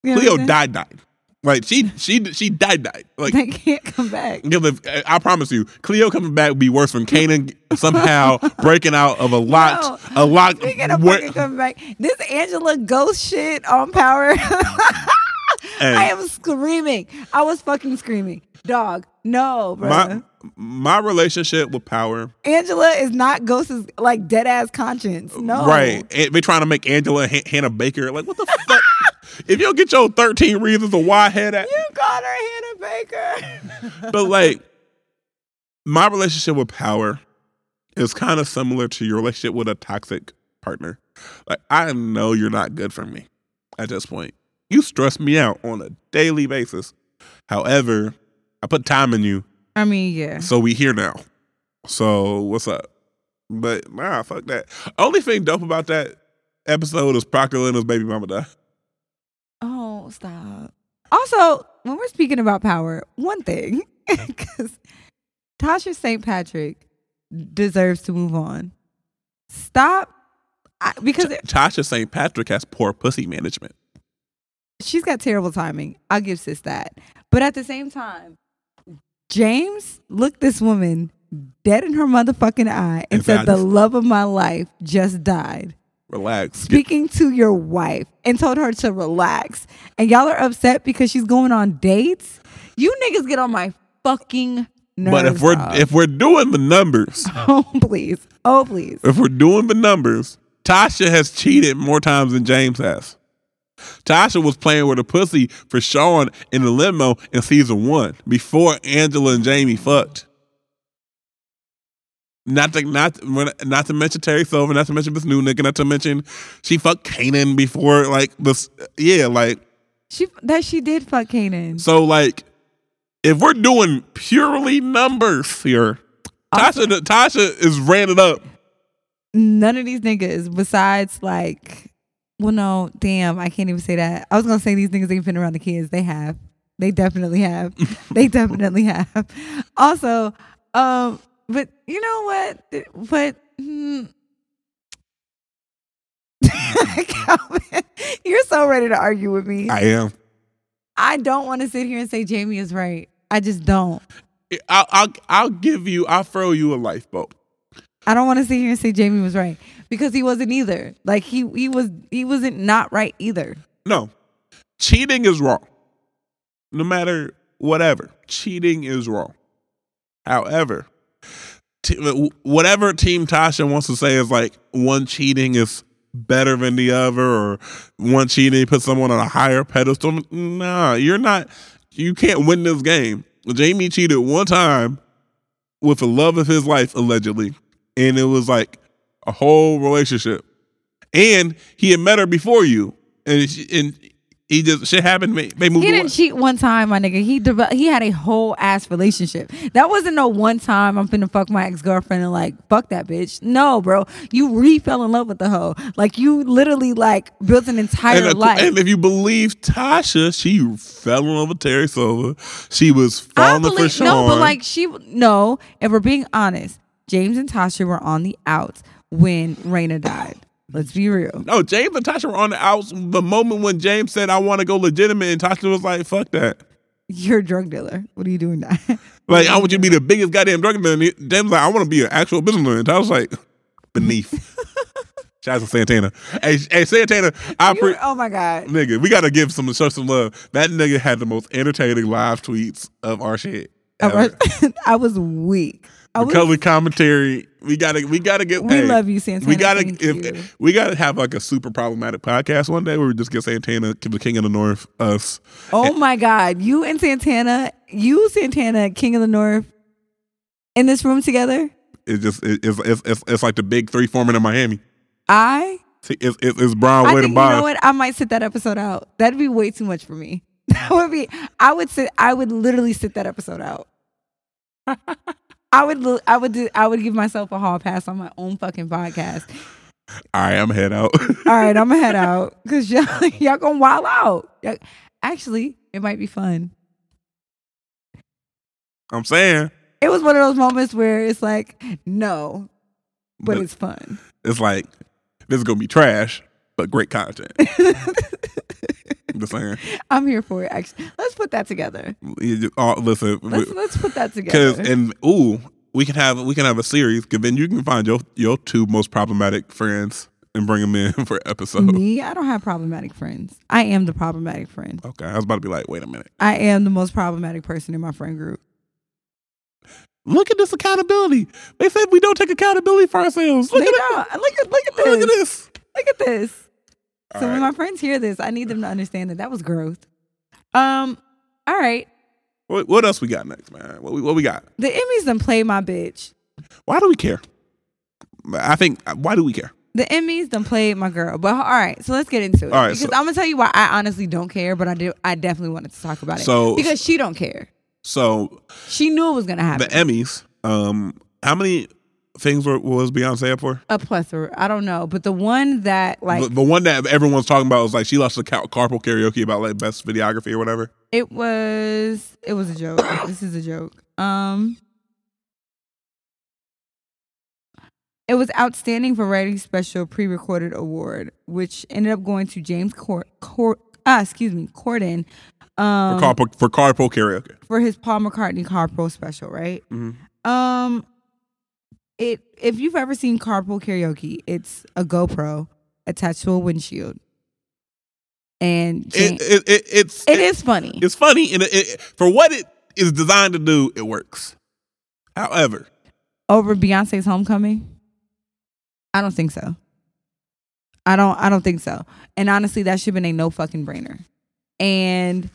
S2: You know
S1: Cleo
S2: what I'm saying?
S1: died died. Like she she she died died. Like
S2: They can't come back.
S1: If, I promise you, Cleo coming back would be worse from Kanan somehow breaking out of a lot, a lot.
S2: Speaking of
S1: where-
S2: fucking coming back, this Angela Ghost shit on Power.
S1: Hey.
S2: I am screaming. I was fucking screaming. Dog, no, bro.
S1: my my relationship with power,
S2: Angela is not Ghost's like dead ass conscience. No,
S1: right? And they trying to make Angela Han- Hannah Baker. Like what the fuck? if you don't get your thirteen reasons of why head at,
S2: You called her Hannah Baker.
S1: but like my relationship with power is kind of similar to your relationship with a toxic partner. Like I know you're not good for me at this point. You stress me out on a daily basis. However, I put time in you,
S2: I mean, yeah.
S1: so we here now. So what's up? But nah, fuck that. Only thing dope about that episode is Proctor Leonard's baby mama died.
S2: Oh, stop. Also, when we're speaking about power, one thing, because Tasha St. Patrick deserves to move on. Stop. I, because it-
S1: Tasha St. Patrick has poor pussy management.
S2: She's got terrible timing. I'll give sis that. But at the same time, James looked this woman dead in her motherfucking eye and
S1: And
S2: said, The love of my life just died.
S1: Relax. Get-
S2: Speaking to your wife and told her to relax. And y'all are upset because she's going on dates. You niggas get on my fucking nerves.
S1: but if we're
S2: dog.
S1: if we're doing the numbers,
S2: oh please, oh please,
S1: if we're doing the numbers, Tasha has cheated more times than James has. Tasha was playing with a pussy for Sean in the limo in season one before Angela and Jamie fucked. Not to not not to mention Terry Silver, not to mention this new nigga, not to mention she fucked Kanan before like this. Yeah, like
S2: she that she did fuck Kanan.
S1: so. Like if we're doing purely numbers here, Tasha Tasha is ran it up.
S2: None of these niggas, besides like, well, no, damn, I can't even say that. I was gonna say these niggas ain't been around the kids. They have. They definitely have. they definitely have. Also, um, but you know what? But hmm. Calvin, you're so ready to argue with me.
S1: I am.
S2: I don't want to sit here and say Jamie is right. I just don't.
S1: I'll, I'll I'll give you I'll throw you a lifeboat.
S2: I don't want to sit here and say Jamie was right because he wasn't either. Like he he was he wasn't not right either.
S1: No, cheating is wrong. No matter whatever, cheating is wrong. However, t- uh, whatever Team Tasha wants to say is like one cheating is better than the other, or one cheating put someone on a higher pedestal. Nah, you're not. You can't win this game. Jamie cheated one time with the love of his life, allegedly, and it was like a whole relationship. And he had met her before you, and she, and he just shit happened. They, they moved
S2: He didn't cheat one time, my nigga. He devel- he had a whole ass relationship. That wasn't no one time I'm finna fuck my ex girlfriend and like fuck that bitch. No, bro. You re fell in love with the hoe. Like you literally like built an entire
S1: and,
S2: life.
S1: and if you believe Tasha, she fell in love with Terry Silver. She was
S2: I
S1: falling for
S2: believe
S1: Sean.
S2: no, but like she no. If we're being honest, James and Tasha were on the outs when Raina died. Let's be real.
S1: no, James and Tasha were on the outs the moment when James said, "I want to go legitimate," and Tasha was like, "Fuck that."
S2: You're a drug dealer. What are you doing now?
S1: Like, I want you to be the biggest goddamn drug dealer. And James was like, I want to be an actual businessman. And I was like, beneath. Shout out to Santana. Hey, hey Santana, I pre-
S2: oh my god.
S1: nigga, we gotta give some show some love. That nigga had the most entertaining live tweets of our shit.
S2: I
S1: ever.
S2: was, I was weak. I
S1: The
S2: was,
S1: color commentary. We gotta we gotta get
S2: we
S1: hey,
S2: love you, Santana.
S1: We gotta if, we gotta have like a super problematic podcast one day where we just get Santana, the King of the North, us.
S2: Oh my God. You and Santana, you, Santana, King of the North, in this room together.
S1: It's just it, it's, it's it's it's like the big three forming in Miami.
S2: I,
S1: See, It's it's, it's Brown,
S2: I
S1: Wade,
S2: think,
S1: and
S2: you know what? I might sit that episode out. That'd be way too much for me. That would be, I would sit, I would literally sit that episode out. I would, I would do, I would give myself a hall pass on my own fucking podcast.
S1: All right, I'm head out.
S2: All right, I'm gonna head out because y'all, y'all gonna wild out. Y'all- actually, it might be fun.
S1: I'm saying
S2: It was one of those moments where it's like, no, but,
S1: But-
S2: it's fun.
S1: it's like this is gonna be trash, but great content. I'm just saying.
S2: I'm here for it. Actually, let's put that together.
S1: Oh, listen,
S2: Let's let's put that together.
S1: because and ooh, we can have we can have a series. Cause then you can find your your two most problematic friends and bring them in for episode.
S2: Me, I don't have problematic friends. I am the problematic friend.
S1: Okay, I was about to be like, wait a minute.
S2: I am the most problematic person in my friend group.
S1: Look at this accountability. They said we don't take accountability for ourselves. Look
S2: They
S1: at
S2: don't. Look at look at this.
S1: Look at this.
S2: Look at this.
S1: All
S2: so when my friends hear this, I need them to understand that that was growth. Um. All right.
S1: What, what else we got next, man? What we, what we got?
S2: The Emmys done play my bitch.
S1: Why do we care? I think why do we care?
S2: The Emmys done played my girl. But all right, so let's get into it.
S1: All right,
S2: because
S1: so-
S2: I'm gonna tell you why I honestly don't care, but I do. I definitely wanted to talk about it.
S1: So-
S2: because she don't care.
S1: So
S2: She knew it was gonna happen.
S1: the Emmys, um, how many things were, was Beyonce up for?
S2: a plethora. I don't know, but the one that like
S1: the, the one that everyone's talking about was like she lost the car- carpool karaoke about like best videography or whatever.
S2: it was, it was a joke. this is a joke. Um, it was outstanding variety special pre-recorded award, which ended up going to James Cor, Cor- ah, excuse me, Corden, um,
S1: for carpool for carpool karaoke.
S2: for his Paul McCartney Carpool special, right?
S1: Mhm.
S2: Um, it if you've ever seen Carpool Karaoke, it's a GoPro attached to a windshield, and Jam-
S1: It, it, it, it's
S2: it is funny.
S1: it's funny and for what it is designed to do, it works. However,
S2: Over Beyonce's Homecoming, I don't think so. I don't. I don't think so. And honestly, that should have been a no fucking brainer. And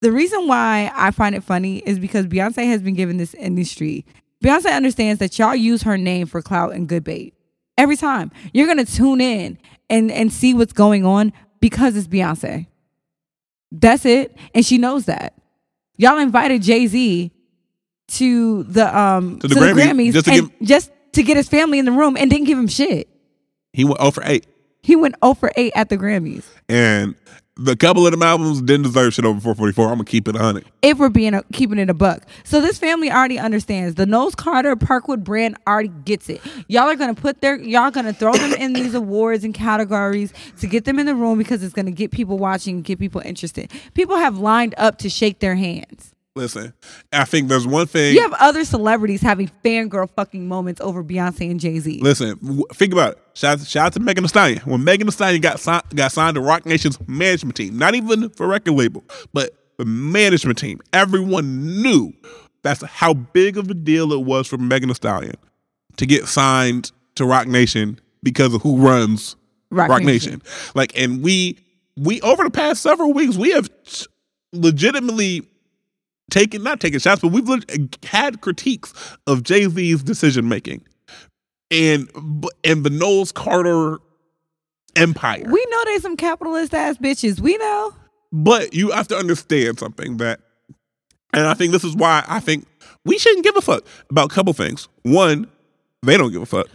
S2: the reason why I find it funny is because Beyonce has been given this industry. Beyonce understands that y'all use her name for clout and good bait. Every time you're gonna tune in and and see what's going on because it's Beyonce. That's it, and she knows that. Y'all invited Jay Z to the um
S1: To the Grammy,
S2: Grammys
S1: just to
S2: and
S1: give-
S2: just to get his family in the room and didn't give him shit.
S1: he went 0 for 8.
S2: He went 0 for 8 at the Grammys.
S1: And the couple of them albums didn't deserve shit over 444. I'm gonna keep it 100.
S2: if we're being a, keeping it a buck. So this family already understands. The Knowles Carter Parkwood brand already gets it. Y'all are gonna put their y'all gonna throw them in these awards and categories to get them in the room because it's gonna get people watching, get people interested. People have lined up to shake their hands.
S1: Listen, I think there's one thing.
S2: You have other celebrities having fangirl fucking moments over Beyonce and Jay Z.
S1: Listen, w- think about it. Shout out, shout out to Megan Thee Stallion. When Megan Thee Stallion got signed, got signed to Roc Nation's management team, not even for record label, but the management team, everyone knew that's how big of a deal it was for Megan Thee Stallion to get signed to Roc Nation because of who runs
S2: Rock
S1: Rock,
S2: Nation.
S1: Nation. Like, and we we over the past several weeks we have legitimately taken not taking shots, but we've had critiques of Jay Z's decision making and and the Knowles Carter empire.
S2: We know they some capitalist ass bitches. We know.
S1: But you have to understand something that, and I think this is why I think we shouldn't give a fuck about a couple things. One, they don't give a fuck.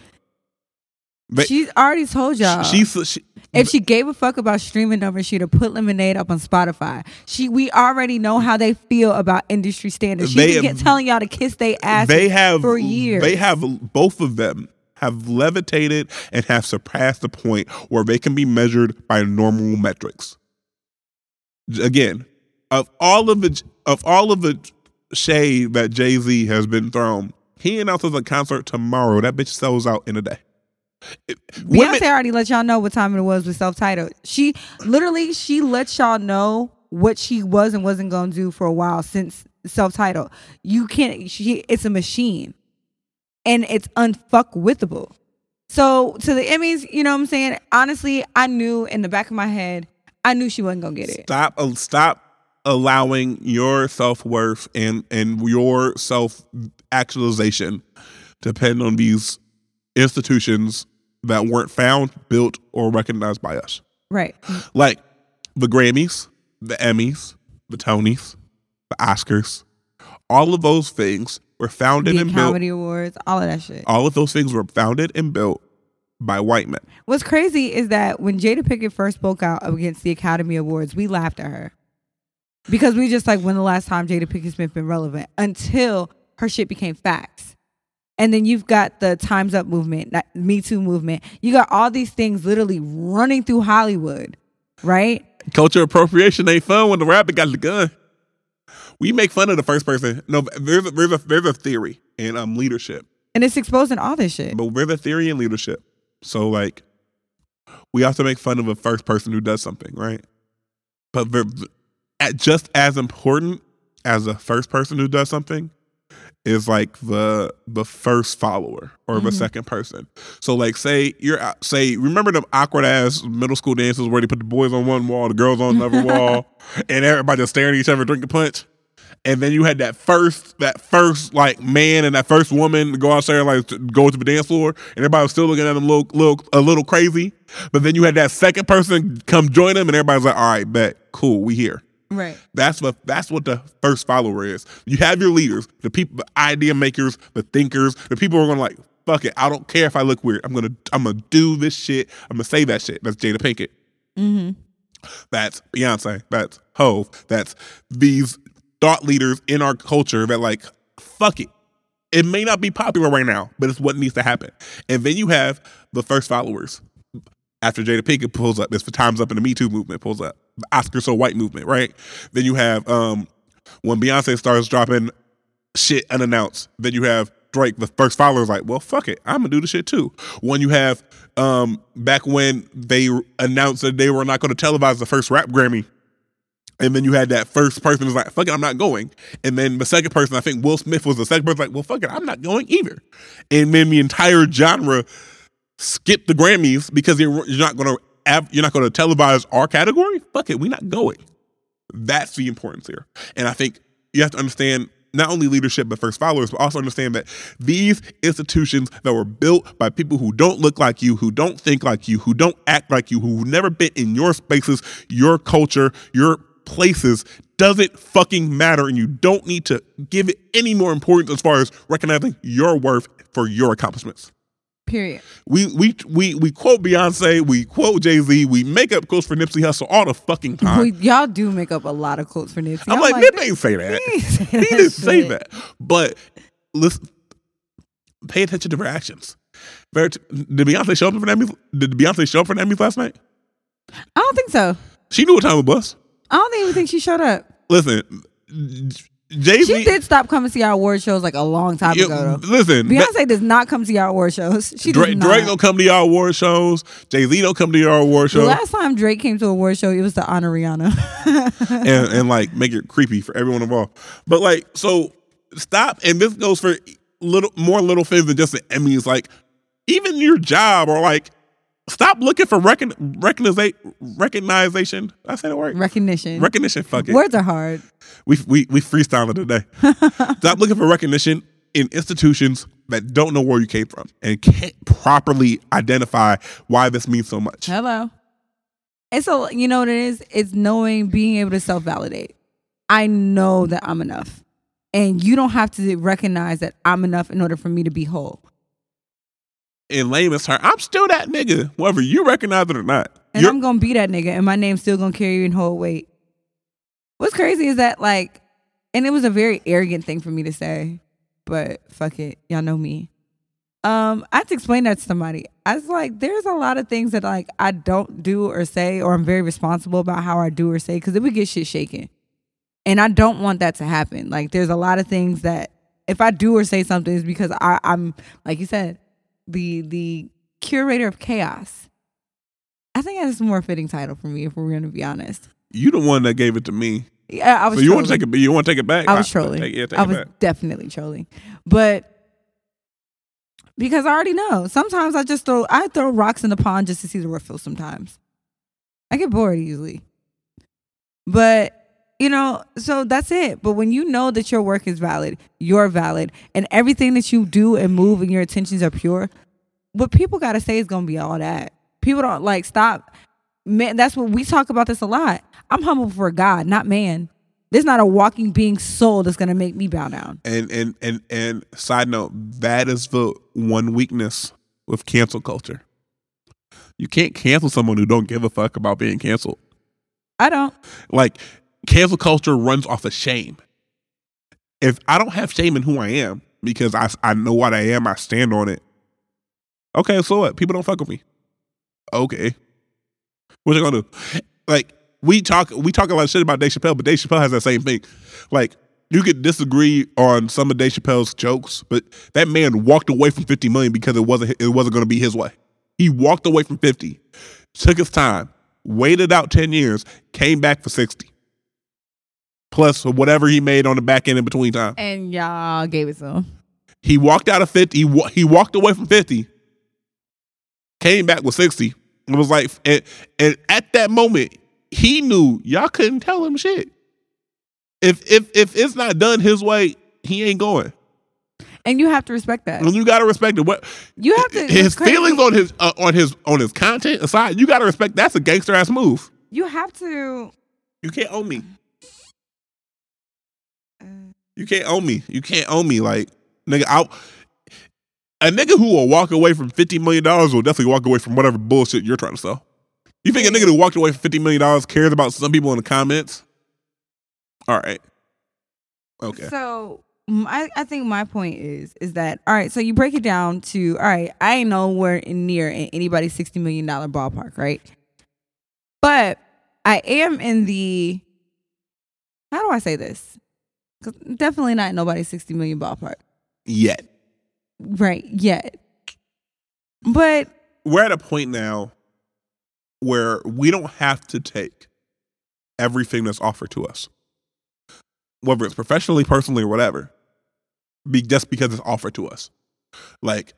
S1: They,
S2: She's already told y'all.
S1: she's she,
S2: if she gave a fuck about streaming numbers, she'd have put Lemonade up on Spotify. She, we already know how they feel about industry standards. She
S1: They
S2: been telling y'all to kiss their ass.
S1: they have
S2: for years.
S1: They have both of them have levitated and have surpassed the point where they can be measured by normal metrics. Again, of all of the of all of the shade that Jay Z has been thrown, he announces a concert tomorrow. That bitch sells out in a day.
S2: Beyonce
S1: women-
S2: already let y'all know what time it was with self titled. She literally she let y'all know what she was and wasn't gonna do for a while since self titled. You can't. She it's a machine, and it's unfuckwithable. So to the Emmys, you know what I'm saying. Honestly, I knew in the back of my head, I knew she wasn't gonna get it.
S1: stop uh, stop allowing your self-worth and and your self actualization depend on these institutions that weren't found built or recognized by us
S2: Right.
S1: like the grammys the emmys the tonys the oscars all of those things were founded
S2: The
S1: and built
S2: Comedy Awards, all of that shit.
S1: all of those things were founded and built by white men
S2: What's crazy is that when Jada Pinkett first spoke out against the Academy Awards, we laughed at her. Because we just like when the last time Jada Pinkett Smith been relevant until her shit became facts. And then you've got the Times Up movement, that Me Too movement. You got all these things literally running through Hollywood, right?
S1: culture appropriation ain't fun when the rabbit got the gun. We make fun of the first person. No, there's a, there's a, there's a theory in um leadership,
S2: And it's exposing all this shit.
S1: but there's a theory in leadership. So like, we have to make fun of a first person who does something, right? But at just as important as a first person who does something is like the the first follower or the mm-hmm. second person. So like say you're uh, say remember the awkward ass middle school dances where they put the boys on one wall, the girls on another wall, and everybody just staring at each other drinking punch. And then you had that first that first like man and that first woman go out there like to go to the dance floor, and everybody was still looking at them little little a little crazy. But then you had that second person come join them, and everybody's like, "All right, bet, cool, we here."
S2: Right.
S1: That's what that's what the first follower is. You have your leaders, the people, the idea makers, the thinkers, the people who are gonna like, fuck it. I don't care if I look weird. I'm gonna I'm gonna do this shit. I'm gonna say that shit. That's Jada Pinkett.
S2: Mm-hmm.
S1: That's Beyonce. That's Hove. That's these thought leaders in our culture that like, fuck it. It may not be popular right now, but it's what needs to happen. And then you have the first followers. After Jada Pinkett pulls up, it's the Times Up and the Me Too movement pulls up. Oscar So White movement, right? Then you have um when Beyonce starts dropping shit unannounced, then you have Drake, the first follower, is like, well, fuck it, I'm gonna do the shit too. When you have um back when they announced that they were not gonna televise the first rap Grammy, and then you had that first person who's like, fuck it, I'm not going. And then the second person, I think Will Smith was the second person, like, well, fuck it, I'm not going either. And then the entire genre skipped the Grammys because you're, you're not gonna av- you're not gonna televise our category. Fuck it, we're not going. That's the importance here. And I think you have to understand not only leadership but first followers, but also understand that these institutions that were built by people who don't look like you, who don't think like you, who don't act like you, who've never been in your spaces, your culture, your places doesn't fucking matter and you don't need to give it any more importance as far as recognizing your worth for your accomplishments.
S2: Period.
S1: We we we we quote Beyonce, we quote Jay Z, we make up quotes for Nipsey Hussle all the fucking time.
S2: We, y'all do make up a lot of quotes for Nipsey.
S1: I'm like, Nip ain't say that.
S2: He say
S1: He
S2: that
S1: didn't say that. But listen, pay attention to her actions. Did Beyonce show up for Emmys? Did Beyonce show up for Emmys last night?
S2: I don't think so.
S1: She knew what time it was.
S2: I don't even think she showed up.
S1: Listen, Jay
S2: She did stop coming to our award shows like a long time ago. Though.
S1: Listen,
S2: Beyonce does not come to our award shows. She does
S1: Drake,
S2: not.
S1: Drake don't come to our award shows. Jay Z don't come to our award shows.
S2: the last time Drake came to a award show, it was to honor Rihanna.
S1: and, and like make it creepy for everyone involved. But like, so stop. And this goes for little more little things than just the Emmys. Like, even your job or like, stop looking for recon, recogniza- recognition. I say the word
S2: Recognition.
S1: recognition. Fuck it.
S2: Words are hard.
S1: We we we freestyling today. Stop looking for recognition in institutions that don't know where you came from and can't properly identify why this means so much.
S2: Hello. And so, you know what it is? It's knowing, being able to self validate. I know that I'm enough. And you don't have to recognize that I'm enough in order for me to be whole.
S1: In layman's terms, I'm still that nigga, whether you recognize it or not.
S2: And
S1: You're-
S2: I'm gonna be that nigga, and my name's still gonna carry and hold weight. What's crazy is that like, and it was a very arrogant thing for me to say, but fuck it, y'all know me. Um, I had to explain that to somebody. I was like, there's a lot of things that like I don't do or say, or I'm very responsible about how I do or say, because it would get shit shaken, and I don't want that to happen. Like, there's a lot of things that if I do or say something, is because I, I'm like you said, the the curator of chaos. I think that's a more fitting title for me, if we're going to be honest.
S1: you the one that gave it to me.
S2: Yeah, I was.
S1: So you want to take it? You want to take it back?
S2: I was trolling.
S1: Take, yeah, take
S2: I was
S1: back.
S2: definitely trolling, but because I already know. Sometimes I just throw I throw rocks in the pond just to see the riffle. Sometimes I get bored easily, but you know, so that's it. But when you know that your work is valid, you're valid, and everything that you do and move and your intentions are pure, what people got to say is gonna be all that. People don't like stop. Man, that's what we talk about this a lot. I'm humble for God, not man. There's not a walking being soul that's gonna make me bow down.
S1: And and and and side note, that is the one weakness with cancel culture. You can't cancel someone who don't give a fuck about being canceled.
S2: I don't.
S1: Like cancel culture runs off of shame. If I don't have shame in who I am because I I know what I am, I stand on it. Okay, so what? People don't fuck with me. Okay, what you gonna do? Like we talk, we talk a lot of shit about Dave Chappelle, but Dave Chappelle has that same thing. Like you could disagree on some of Dave Chappelle's jokes, but that man walked away from fifty million because it wasn't it wasn't to be his way. He walked away from fifty, took his time, waited out ten years, came back for sixty, plus whatever he made on the back end in between time.
S2: And y'all gave it to him.
S1: He walked out of 50. He, wa- he walked away from 50, came back with 60. It was like, and, and at that moment, he knew y'all couldn't tell him shit. If if if it's not done his way, he ain't going.
S2: And you have to respect that.
S1: And you gotta respect it. What
S2: You have to
S1: his feelings on his uh, on his on his content aside, you gotta respect that's a gangster ass move.
S2: You have to
S1: You can't own me. You can't own me. You can't own me. Like nigga, I a nigga who will walk away from fifty million dollars will definitely walk away from whatever bullshit you're trying to sell. You think a nigga who walked away from fifty million dollars cares about some people in the comments? All right. Okay.
S2: So my, I think my point is is that all right. So you break it down to all right. I ain't nowhere near in anybody's sixty million dollar ballpark, right? But I am in the how do I say this? 'Cause definitely not nobody's sixty million ballpark,
S1: Yet.
S2: right? Yet, but
S1: We're at a point now where we don't have to take everything that's offered to us. Whether it's professionally, personally, or whatever. Be just because it's offered to us. Like,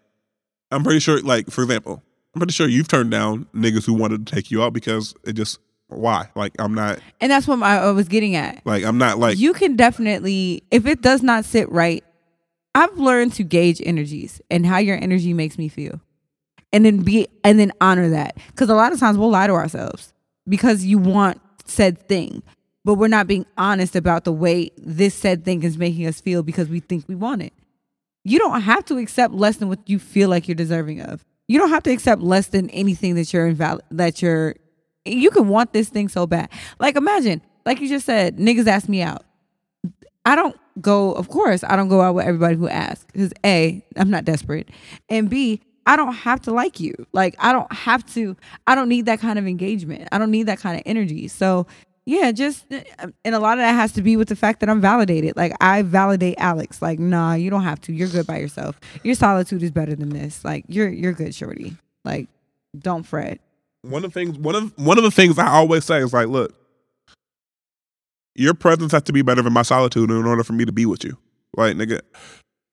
S1: I'm pretty sure, like, for example, I'm pretty sure you've turned down niggas who wanted to take you out because it just why? Like, I'm not
S2: and that's what I, I was getting at.
S1: like I'm not like
S2: you can definitely if it does not sit right i've learned to gauge energies and how your energy makes me feel and then be and then honor that because a lot of times we'll lie to ourselves because you want said thing but we're not being honest about the way this said thing is making us feel because we think we want it you don't have to accept less than what you feel like you're deserving of you don't have to accept less than anything that you're invalid that you're you can want this thing so bad like imagine like you just said niggas ask me out I don't go, of course, I don't go out with everybody who asks because A, I'm not desperate. And B, I don't have to like you. Like, I don't have to, I don't need that kind of engagement. I don't need that kind of energy. So, yeah, just and a lot of that has to be with the fact that I'm validated. Like I validate Alex. Like, nah, you don't have to. You're good by yourself. Your solitude is better than this. Like, you're you're good, shorty. Like, don't fret.
S1: One of the things one of one of the things I always say is like, look, your presence has to be better than my solitude in order for me to be with you. Like, nigga,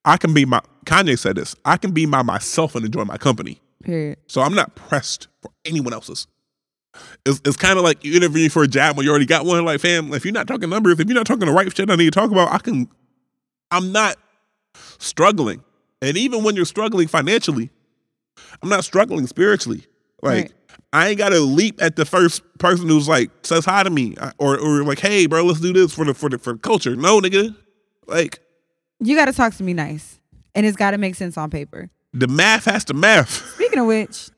S1: I can be my Kanye said this. I can be by myself and enjoy my company.
S2: Period.
S1: So I'm not pressed for anyone else's. It's, it's kind of like you interviewing for a job when you already got one. Like, fam, if you're not talking numbers, if you're not talking the right shit I need to talk about, I can. I'm not struggling, and even when you're struggling financially, I'm not struggling spiritually. Like,
S2: Right.
S1: I ain't got to leap at the first person who's like says hi to me or or like, hey, bro, let's do this for the for the for the culture. No, nigga, like
S2: You got to talk to me nice, and it's got to make sense on paper.
S1: the math has to math.
S2: Speaking of which,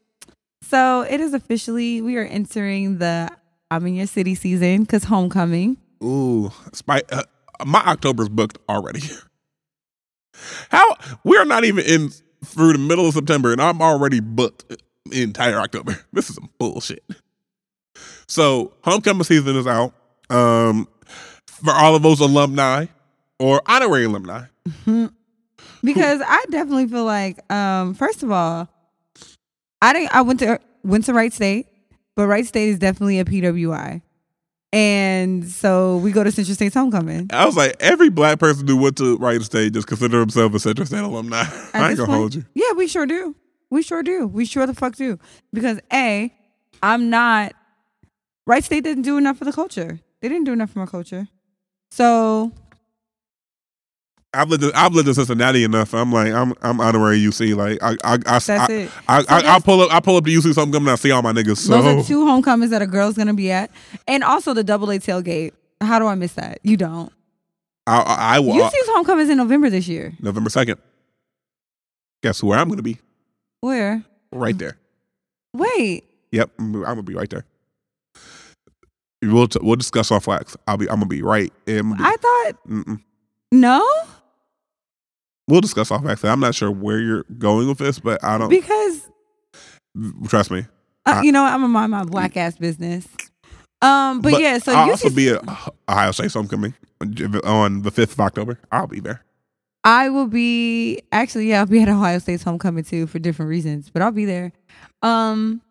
S2: so it is officially we are entering the I'm in your city season because homecoming.
S1: Ooh, spy, uh, my October's booked already. How we're not even in through the middle of September, and I'm already booked entire October. This is some bullshit. So homecoming season is out. Um, for all of those alumni or honorary alumni.
S2: because I definitely feel like, um, first of all, I didn't. I went to went to Wright State, but Wright State is definitely a PWI, and so we go to Central State's homecoming.
S1: I was like, every black person who went to Wright State just consider themselves a Central State alumni. I ain't gonna
S2: point-
S1: hold you.
S2: Yeah, we sure do. We sure do. We sure the fuck do. Because a, I'm not. Wright State didn't do enough for the culture. They didn't do enough for my culture. So
S1: I've lived. In, I've lived in Cincinnati enough. I'm like, I'm I'm honorary UC. Like, I I I,
S2: That's
S1: I,
S2: it.
S1: I,
S2: So
S1: I, I
S2: that's-
S1: pull up. I pull up to UC something. and I see all my niggas. So
S2: those are two homecomings that a girl's gonna be at, and also the double A tailgate. How do I miss that? You don't.
S1: I, I, I will.
S2: UC's homecoming is in November this year.
S1: November second. Guess where I'm gonna be?
S2: Where?
S1: Right there.
S2: Wait.
S1: Yep, I'm, I'm gonna be right there. We'll t- we'll discuss off wax. I'll be. I'm gonna be right. And
S2: I thought
S1: mm-mm.
S2: no,
S1: we'll discuss off wax. I'm not sure where you're going with this, but I don't.
S2: because
S1: trust me.
S2: uh,
S1: I-
S2: you know I'm a mind my black ass business. Um, but, yeah, so
S1: I'll
S2: UC
S1: also be at Ohio State homecoming on the fifth of October. I'll be there.
S2: I will be actually yeah, I'll be at Ohio State's homecoming too for different reasons, but I'll be there. Um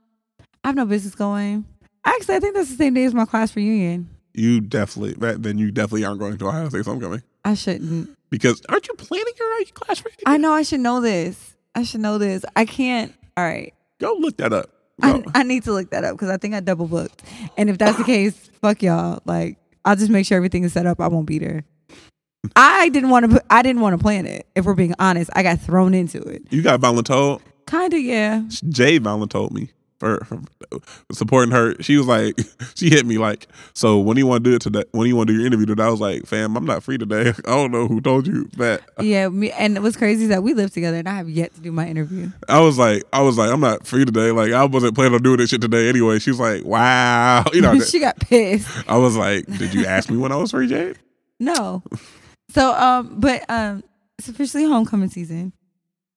S2: I have no business going. Actually, I think that's the same day as my class reunion.
S1: You definitely. Then you definitely aren't going to Ohio State's homecoming
S2: I shouldn't.
S1: because aren't you planning your class reunion?
S2: I know I should know this. I should know this. I can't. All right.
S1: Go look that up.
S2: I, I need to look that up because I think I double booked. And if that's the case, fuck y'all. Like I'll just make sure everything is set up. I won't be there. I didn't want to. I didn't want to plan it. If we're being honest, I got thrown into it.
S1: You got voluntold.
S2: Kinda, yeah.
S1: Jay voluntold me for, for supporting her. She was like, she hit me like, so when do you want to do it today? When do you want to do your interview today? I was like, fam, I'm not free today. I don't know who told you that.
S2: Yeah, me and what's crazy is that we live together and I have yet to do my interview.
S1: I was like, I was like, I'm not free today. Like I wasn't planning on doing this shit today anyway. She's like, wow. You know,
S2: she got pissed.
S1: I was like, did you ask me when I was free, Jay?
S2: No. So um, but um it's officially homecoming season.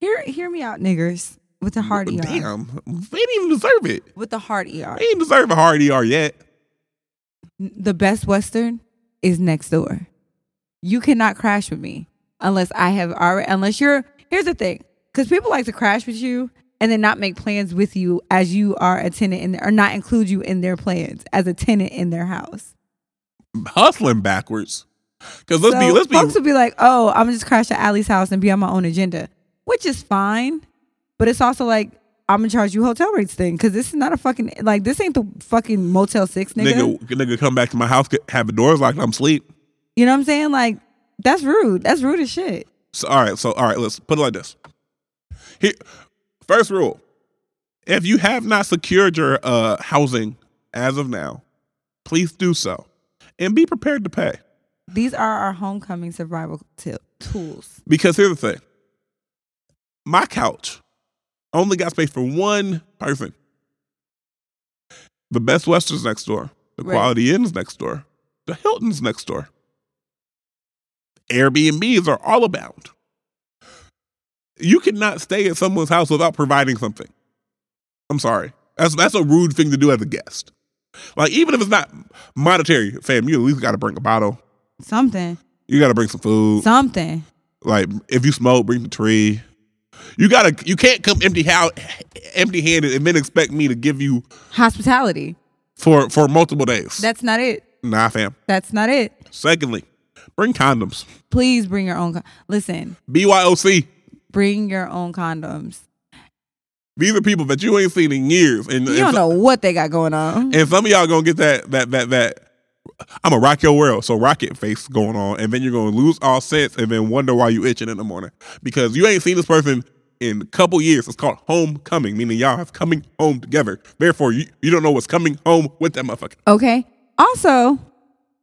S2: Hear hear me out, niggers, with the hard ER.
S1: Damn, they didn't even deserve it.
S2: With the hard ER.
S1: They didn't deserve a hard ER yet.
S2: The best Western is next door. You cannot crash with me unless I have already unless you're here's the thing. Because people like to crash with you and then not make plans with you as you are a tenant in or not include you in their plans as a tenant in their house.
S1: Hustling backwards. Because let's be let's be
S2: folks will be like, "Oh, I'm gonna just crash at Allie's house and be on my own agenda," which is fine, but it's also like I'm gonna charge you hotel rates thing because this is not a fucking like this ain't the fucking Motel Six nigga.
S1: nigga, nigga come back to my house, have the doors locked, I'm asleep.
S2: You know what I'm saying? Like that's rude. That's rude as shit.
S1: So all right, so all right, let's put it like this. Here, first rule: if you have not secured your uh, housing as of now, please do so, and be prepared to pay.
S2: These are our homecoming survival t- tools.
S1: Because here's the thing: my couch only got space for one person. The Best Western's next door. The
S2: Right.
S1: Quality Inn's next door. The Hilton's next door. Airbnbs are all abound. You cannot stay at someone's house without providing something. I'm sorry. That's that's a rude thing to do as a guest. Like even if it's not monetary, fam, you at least got to bring a bottle.
S2: Something.
S1: You got to bring some food.
S2: Something.
S1: Like if you smoke, bring the tree. You gotta. You can't come empty how empty handed and then expect me to give you
S2: Hospitality.
S1: for for multiple days.
S2: That's not it.
S1: nah, fam.
S2: That's not it.
S1: Secondly, bring condoms.
S2: Please bring your own. Con- Listen,
S1: BYOC.
S2: bring your own condoms.
S1: These are people that you ain't seen in years, and
S2: You
S1: and,
S2: don't
S1: so-
S2: know what they got going on.
S1: and some of y'all gonna get that that that that. I'm gonna rock your world, so rocket face going on, and then you're gonna lose all sense, and then wonder why you itching in the morning because you ain't seen this person in a couple years. It's called homecoming, meaning y'all have coming home together. Therefore, you, you don't know what's coming home with that motherfucker.
S2: Okay. Also,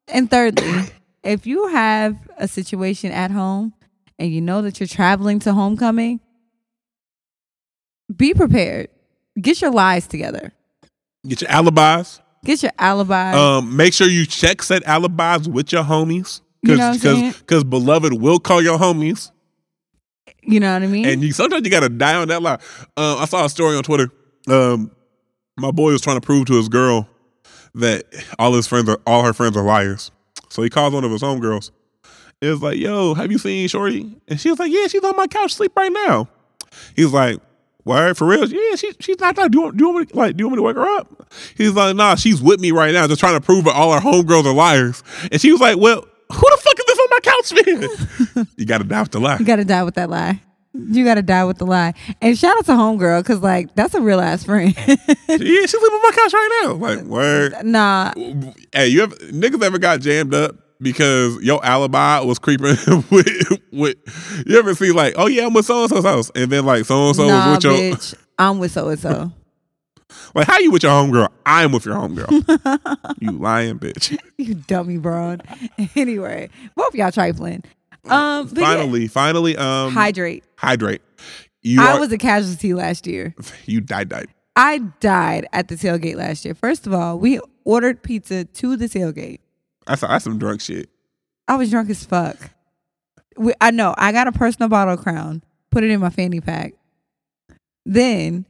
S2: and thirdly, if you have a situation at home and you know that you're traveling to homecoming, be prepared. Get your lies together.
S1: Get your alibis.
S2: Get your alibi.
S1: Um, make sure you check said alibis with your homies.
S2: You know what
S1: Because beloved will call your homies.
S2: you know what I mean?
S1: And you sometimes you gotta die on that lie. Um, I saw a story on Twitter. Um, my boy was trying to prove to his girl that all his friends are all her friends are liars. So he calls one of his homegirls. It was like, yo, have you seen Shorty? And she was like, Yeah, she's on my couch sleep right now. He's like, Word, for real? Yeah, she, she's not there. Do you, want, do you want me to, like do you want me to wake her up? He's like, nah, she's with me right now, just trying to prove that all her homegirls are liars. And she was like, Well, who the fuck is this on my couch, man? you gotta die with the lie.
S2: you gotta die with that lie. You gotta die with the lie. And shout out to homegirl, cause like that's a real ass friend.
S1: Yeah, she's sleeping on my couch right now. Like, word.
S2: nah,
S1: Hey, you ever niggas ever got jammed up because your alibi was creeping with with you ever see like, oh yeah, I'm with so and so's house, and then like so and so
S2: nah,
S1: was with your
S2: bitch. I'm with so and so.
S1: like how you with your homegirl? I'm with your homegirl. you lying bitch.
S2: You dummy broad. Anyway, both y'all trifling. Um, but yeah,
S1: finally, finally, um,
S2: hydrate.
S1: hydrate. You
S2: I
S1: are,
S2: was a casualty last year.
S1: you died, died.
S2: I died at the tailgate last year. First of all, we ordered pizza to the tailgate.
S1: That's that's some drunk shit.
S2: I was drunk as fuck. We, I know. I got a personal bottle of Crown. Put it in my fanny pack. Then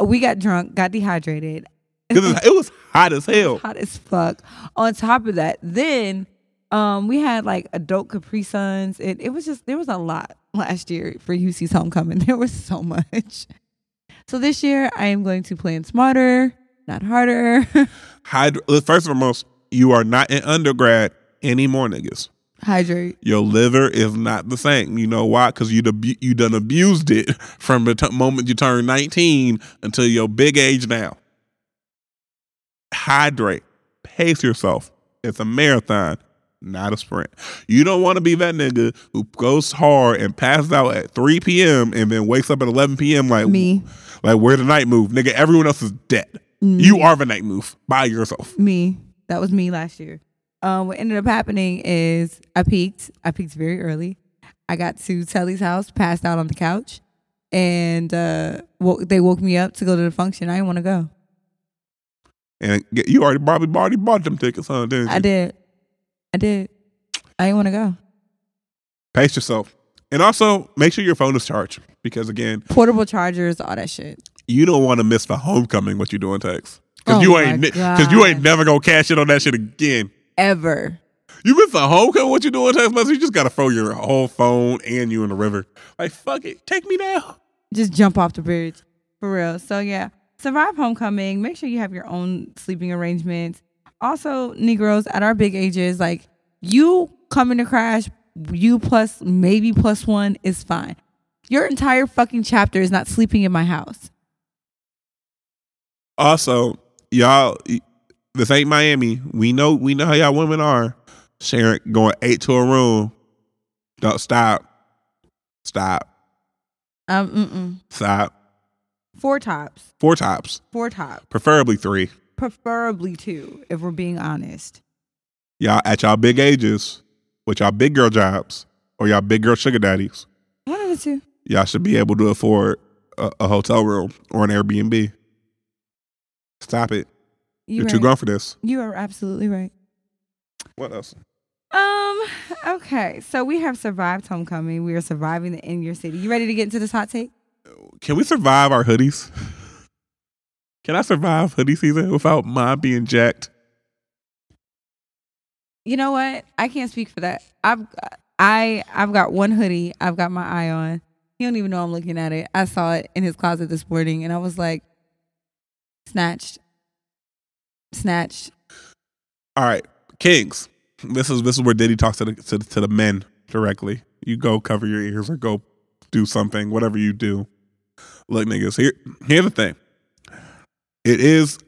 S2: uh, we got drunk, got dehydrated,
S1: Because it was hot as hell.
S2: hot as fuck. On top of that, then um we had like adult Capri Suns. It it was just there was a lot last year for UC's homecoming. There was so much. So this year I am going to plan smarter, not harder.
S1: Hydra- First and foremost, you are not an undergrad anymore, niggas.
S2: Hydrate.
S1: your liver is not the same. You know why? Because you abu- you done abused it from the t- moment you turned 19 until your big age now. Hydrate. Pace yourself. It's a marathon, not a sprint. You don't want to be that nigga who goes hard and passes out at 3 p.m. and then wakes up at 11 p.m. like
S2: Me.
S1: Like where the night move, nigga? Everyone else is dead. You are the night move by yourself.
S2: Me. That was me last year. Um, what ended up happening is I peaked. I peaked very early. I got to Telly's house, passed out on the couch, and uh, woke, they woke me up to go to the function. I didn't want to go.
S1: And you already probably already bought them tickets, huh? Didn't you?
S2: I did. I did. I didn't want to go.
S1: Pace yourself. And also make sure your phone is charged because again,
S2: Portable chargers, all that shit.
S1: you don't want to miss the homecoming what you doing text. Cause
S2: Oh
S1: you ain't because you ain't never gonna cash it on that shit again.
S2: Ever.
S1: You miss the homecoming what you doing text message, you just gotta throw your whole phone and you in the river. Like fuck it. Take me now.
S2: Just jump off the bridge. For real. So yeah. Survive homecoming. Make sure you have your own sleeping arrangements. Also, Negroes at our big ages, like you coming to crash, you plus maybe plus one is fine. Your entire fucking chapter is not sleeping in my house.
S1: Also, y'all this ain't Miami. We know we know how y'all women are. Sharing going eight to a room. Don't stop. Stop.
S2: Um, mm-mm.
S1: Stop.
S2: four tops,
S1: Four tops.
S2: four tops,
S1: Preferably three.
S2: preferably two, if we're being honest.
S1: y'all at y'all big ages with y'all big girl jobs or y'all big girl sugar daddies,
S2: One of the two.
S1: y'all should be able to afford a, a hotel room or an Airbnb. Stop it.
S2: You
S1: You're
S2: right.
S1: too grown for this.
S2: You are absolutely right.
S1: What else?
S2: Um. Okay. So we have survived homecoming. We are surviving the in your city. You ready to get into this hot take?
S1: Can we survive our hoodies? Can I survive hoodie season without mine being jacked?
S2: You know what? I can't speak for that. I've I I've got one hoodie. I've got my eye on. He don't even know I'm looking at it. I saw it in his closet this morning, and I was like, snatched, snatched.
S1: All right, Kings. This is this is where Diddy talks to the to, the- to the men directly. You go cover your ears or go do something, whatever you do. Look, niggas. Here, here's the thing. It is.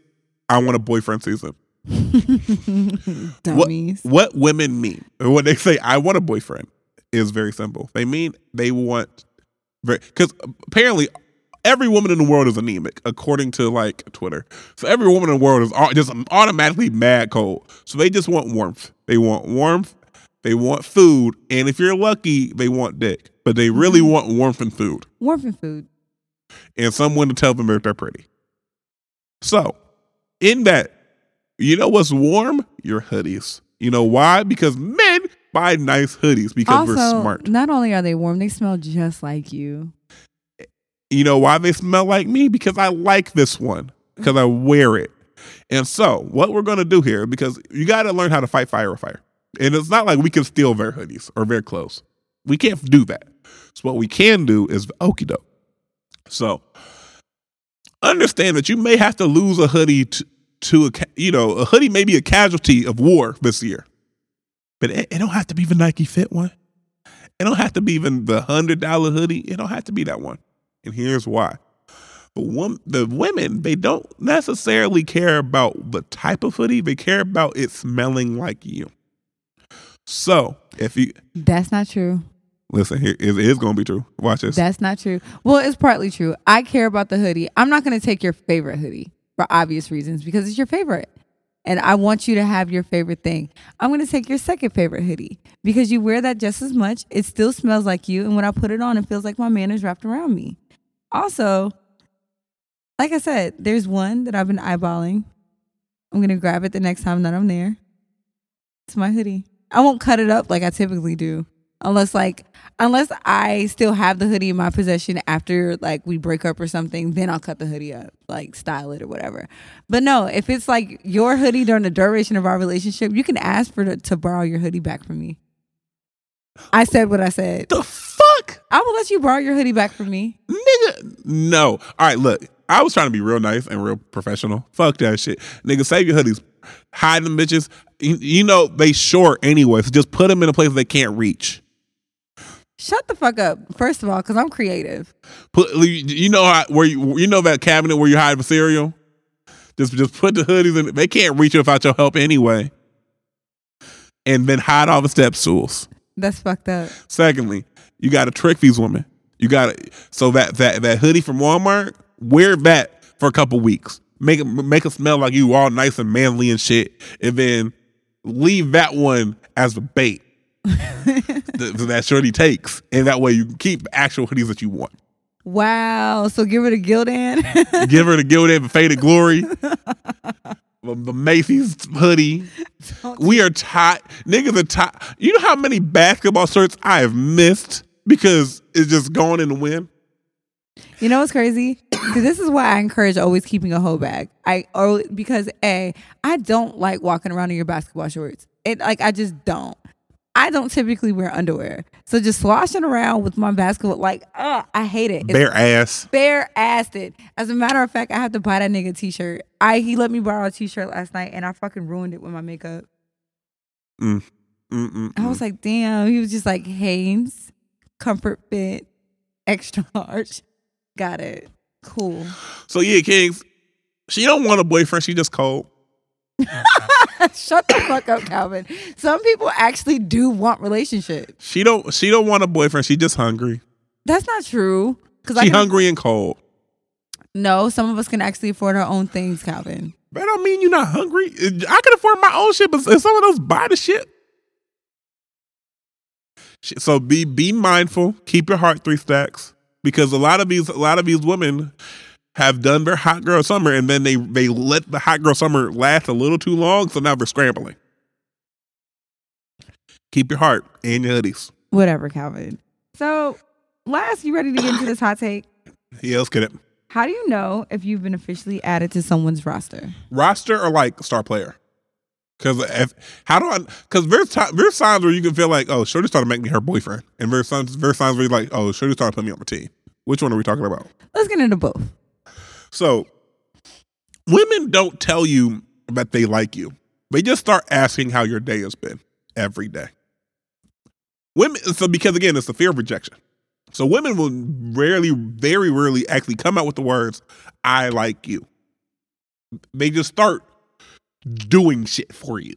S1: I want a boyfriend season. What,
S2: Dummies.
S1: what women mean, or what they say, I want a boyfriend, is very simple. They mean they want, very because apparently every woman in the world is anemic, according to like Twitter. So every woman in the world is just automatically mad cold. So they just want warmth. They want warmth. They want food, and if you're lucky, they want dick. But they really
S2: Mhm.
S1: want warmth and food,
S2: Warmth and food.
S1: and someone to tell them if they're pretty. So, in that, you know what's warm? Your hoodies. You know why? Because men buy nice hoodies because
S2: also,
S1: we're smart.
S2: not only are they warm, they smell just like you.
S1: You know why they smell like me? Because I like this one. Because I wear it. And so, what we're gonna do here, because you gotta learn how to fight fire with fire. And it's not like we can steal their hoodies or their clothes. We can't do that. So what we can do is okie doke. So understand that you may have to lose a hoodie to, to a you know a hoodie may be a casualty of war this year, but it, it don't have to be the Nike Fit one. It don't have to be even the hundred dollar hoodie. It don't have to be that one. And here's why. But one, the women, they don't necessarily care about the type of hoodie. They care about it smelling like you. So if you
S2: That's not true.
S1: listen, here it is going to be true. Watch this.
S2: That's not true. Well, it's partly true. I care about the hoodie. I'm not going to take your favorite hoodie for obvious reasons because it's your favorite. And I want you to have your favorite thing. I'm going to take your second favorite hoodie because you wear that just as much. It still smells like you. And when I put it on, it feels like my man is wrapped around me. Also, like I said, there's one that I've been eyeballing. I'm to grab it the next time that I'm there. It's my hoodie. I won't cut it up like I typically do. Unless like unless I still have the hoodie in my possession after like we break up or something, then I'll cut the hoodie up, like style it or whatever. But no, if it's like your hoodie during the duration of our relationship, you can ask for to borrow your hoodie back from me. I said what I said.
S1: the fuck,
S2: I will let you borrow your hoodie back from me.
S1: nigga? No. All right, look. I was trying to be real nice and real professional. Fuck that shit, nigga. Save your hoodies. Hide them bitches. You, you know they short anyway, so just put them in a place they can't reach.
S2: Shut the fuck up. First of all, because I'm creative.
S1: Put you you know how where you you know that cabinet where you hide the cereal. Just just put the hoodies in. They can't reach it without your help anyway. And then hide all the step stools.
S2: That's fucked up.
S1: Secondly, you got to trick these women. You got to so that that that hoodie from Walmart, wear that for a couple weeks. Make it make it smell like you all nice and manly and shit, and then leave that one as the bait that, that shorty takes, and that way you can keep actual hoodies that you want.
S2: Wow. So give her the Gildan.
S1: Give her the Gildan the faded glory, the, Macy's hoodie. We are tired. Niggas are tired. You know how many basketball shirts I have missed because it's just gone in the wind?
S2: You know what's crazy? this is why I encourage always keeping a hoe bag. I or because a I don't like walking around in your basketball shorts. It like I just don't. I don't typically wear underwear, so just sloshing around with my basketball like uh, I hate it. It's
S1: Bare ass.
S2: bare assed it. As a matter of fact, I have to buy that nigga a t-shirt. I he let me borrow a t-shirt last night, and I fucking ruined it with my makeup.
S1: Mm. Mm-mm.
S2: I was like, damn. He was just like Hanes, comfort fit, extra large. Got it. Cool.
S1: so yeah, Kings. She don't want a boyfriend. She just cold.
S2: Shut the fuck up, Calvin. Some people actually do want relationships.
S1: She don't. She don't want a boyfriend. She just hungry.
S2: That's not true. Because
S1: She
S2: I can,
S1: hungry and cold.
S2: No, some of us can actually afford our own things, Calvin.
S1: That don't mean you're not hungry. I can afford my own shit, but some of those buy the shit. So be be mindful. Keep your heart three stacks because a lot of these a lot of these women have done their hot girl summer and then they they let the hot girl summer last a little too long, so now they're scrambling. Keep your heart and your hoodies.
S2: Whatever, Calvin. So, last, you ready to get into this hot take?
S1: Yeah, let's get it.
S2: How do you know if you've been officially added to someone's roster?
S1: Roster or like star player? Because if how do I? Because there's there's times where you can feel like, oh, Shorty started to make me her boyfriend, and there's times there's times where you're like, oh, Shorty started to put me on my team. Which one are we talking about?
S2: Let's get into both.
S1: So, women don't tell you that they like you. They just start asking how your day has been every day. Women, so because again, it's the fear of rejection. So women will rarely, very rarely actually come out with the words, I like you. They just start doing shit for you.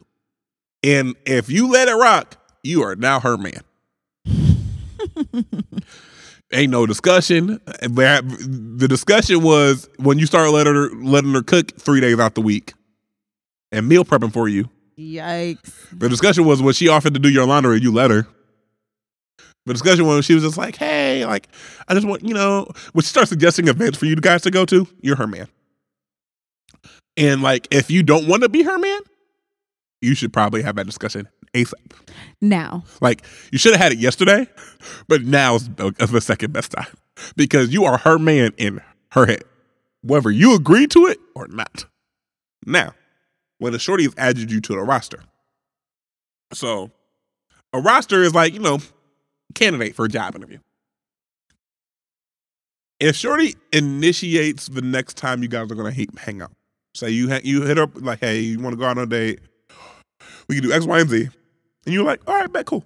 S1: And if you let it rock, you are now her man. Ain't no discussion. The discussion was when you start letting her letting her cook three days out the week and meal prepping for you.
S2: Yikes.
S1: The discussion was when she offered to do your laundry, you let her. The discussion was she was just like, hey, like, I just want, you know, when she starts suggesting events for you guys to go to, you're her man. And like, if you don't want to be her man, you should probably have that discussion ASAP.
S2: Now,
S1: Like, you should have had it yesterday, but now's the the second best time because you are her man in her head, whether you agree to it or not. Now, when a shorty has added you to the roster, so a roster is like, you know, candidate for a job interview. If Shorty initiates the next time you guys are gonna hang- hang out, say you ha- you hit up like, hey, you want to go out on a date? We can do X, Y, and Z, and you're like, all right, bet, cool.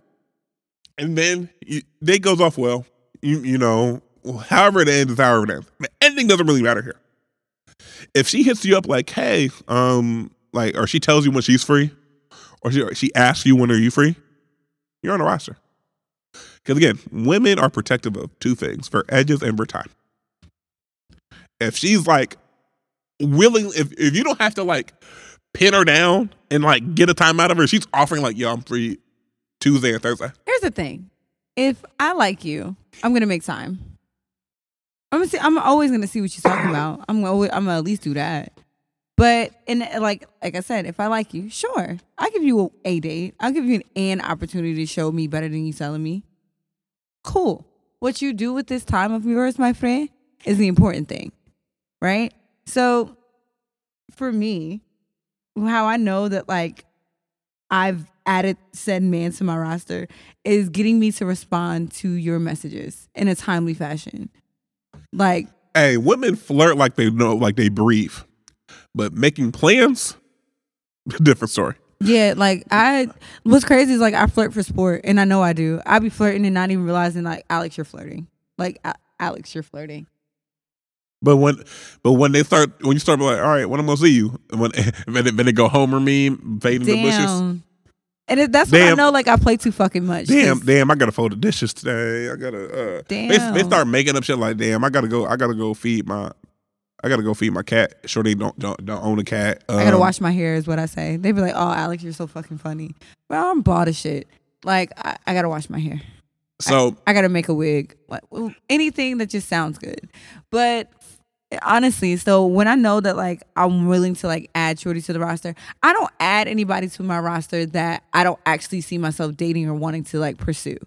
S1: And then you, date goes off well. You you know, however it ends however it ends. The ending doesn't really matter here. If she hits you up like, hey, um, like, or she tells you when she's free, or she she asks you when are you free, you're on the roster. Because again, women are protective of two things: for edges and for time. If she's like willing, if if you don't have to like pin her down and like get a time out of her, she's offering like, "Yo, I'm free Tuesday and Thursday."
S2: here's the thing. If I like you, I'm gonna make time. I'm gonna see, I'm always gonna see what you're talking about. I'm always, I'm gonna at least do that. But in like like I said, if I like you, sure, I'll give you a, a date. I'll give you an, an opportunity to show me better than you telling me. Cool. What you do with this time of yours, my friend, is the important thing, right? So, for me, how I know that like I've added said man to my roster is getting me to respond to your messages in a timely fashion. Like,
S1: Hey, women flirt like they know, like they breathe, but making plans, different story.
S2: yeah, like I what's crazy is like I flirt for sport and I know I do. I be flirting and not even realizing like Alex, you're flirting. Like Alex, you're flirting.
S1: But when, but when they start, when you start like, all right, when I'm gonna see you, when then they, then they go Homer meme, fade in the bushes.
S2: Damn. And it, that's when I know like I play too fucking much.
S1: Damn, damn! I gotta fold the dishes today. I gotta. Uh, They, they start making up shit like, damn, I gotta go. I gotta go feed my. I gotta go feed my cat. Sure, they don't don't, don't own a cat.
S2: I gotta
S1: Um,
S2: wash my hair is what I say. They be like, "Oh, Alex, you're so fucking funny." Well, I'm bald as shit. Like I, I gotta wash my hair.
S1: So
S2: I gotta make a wig. Anything that just sounds good. But honestly, so when I know that like I'm willing to like add Shorty to the roster, I don't add anybody to my roster that I don't actually see myself dating or wanting to like pursue.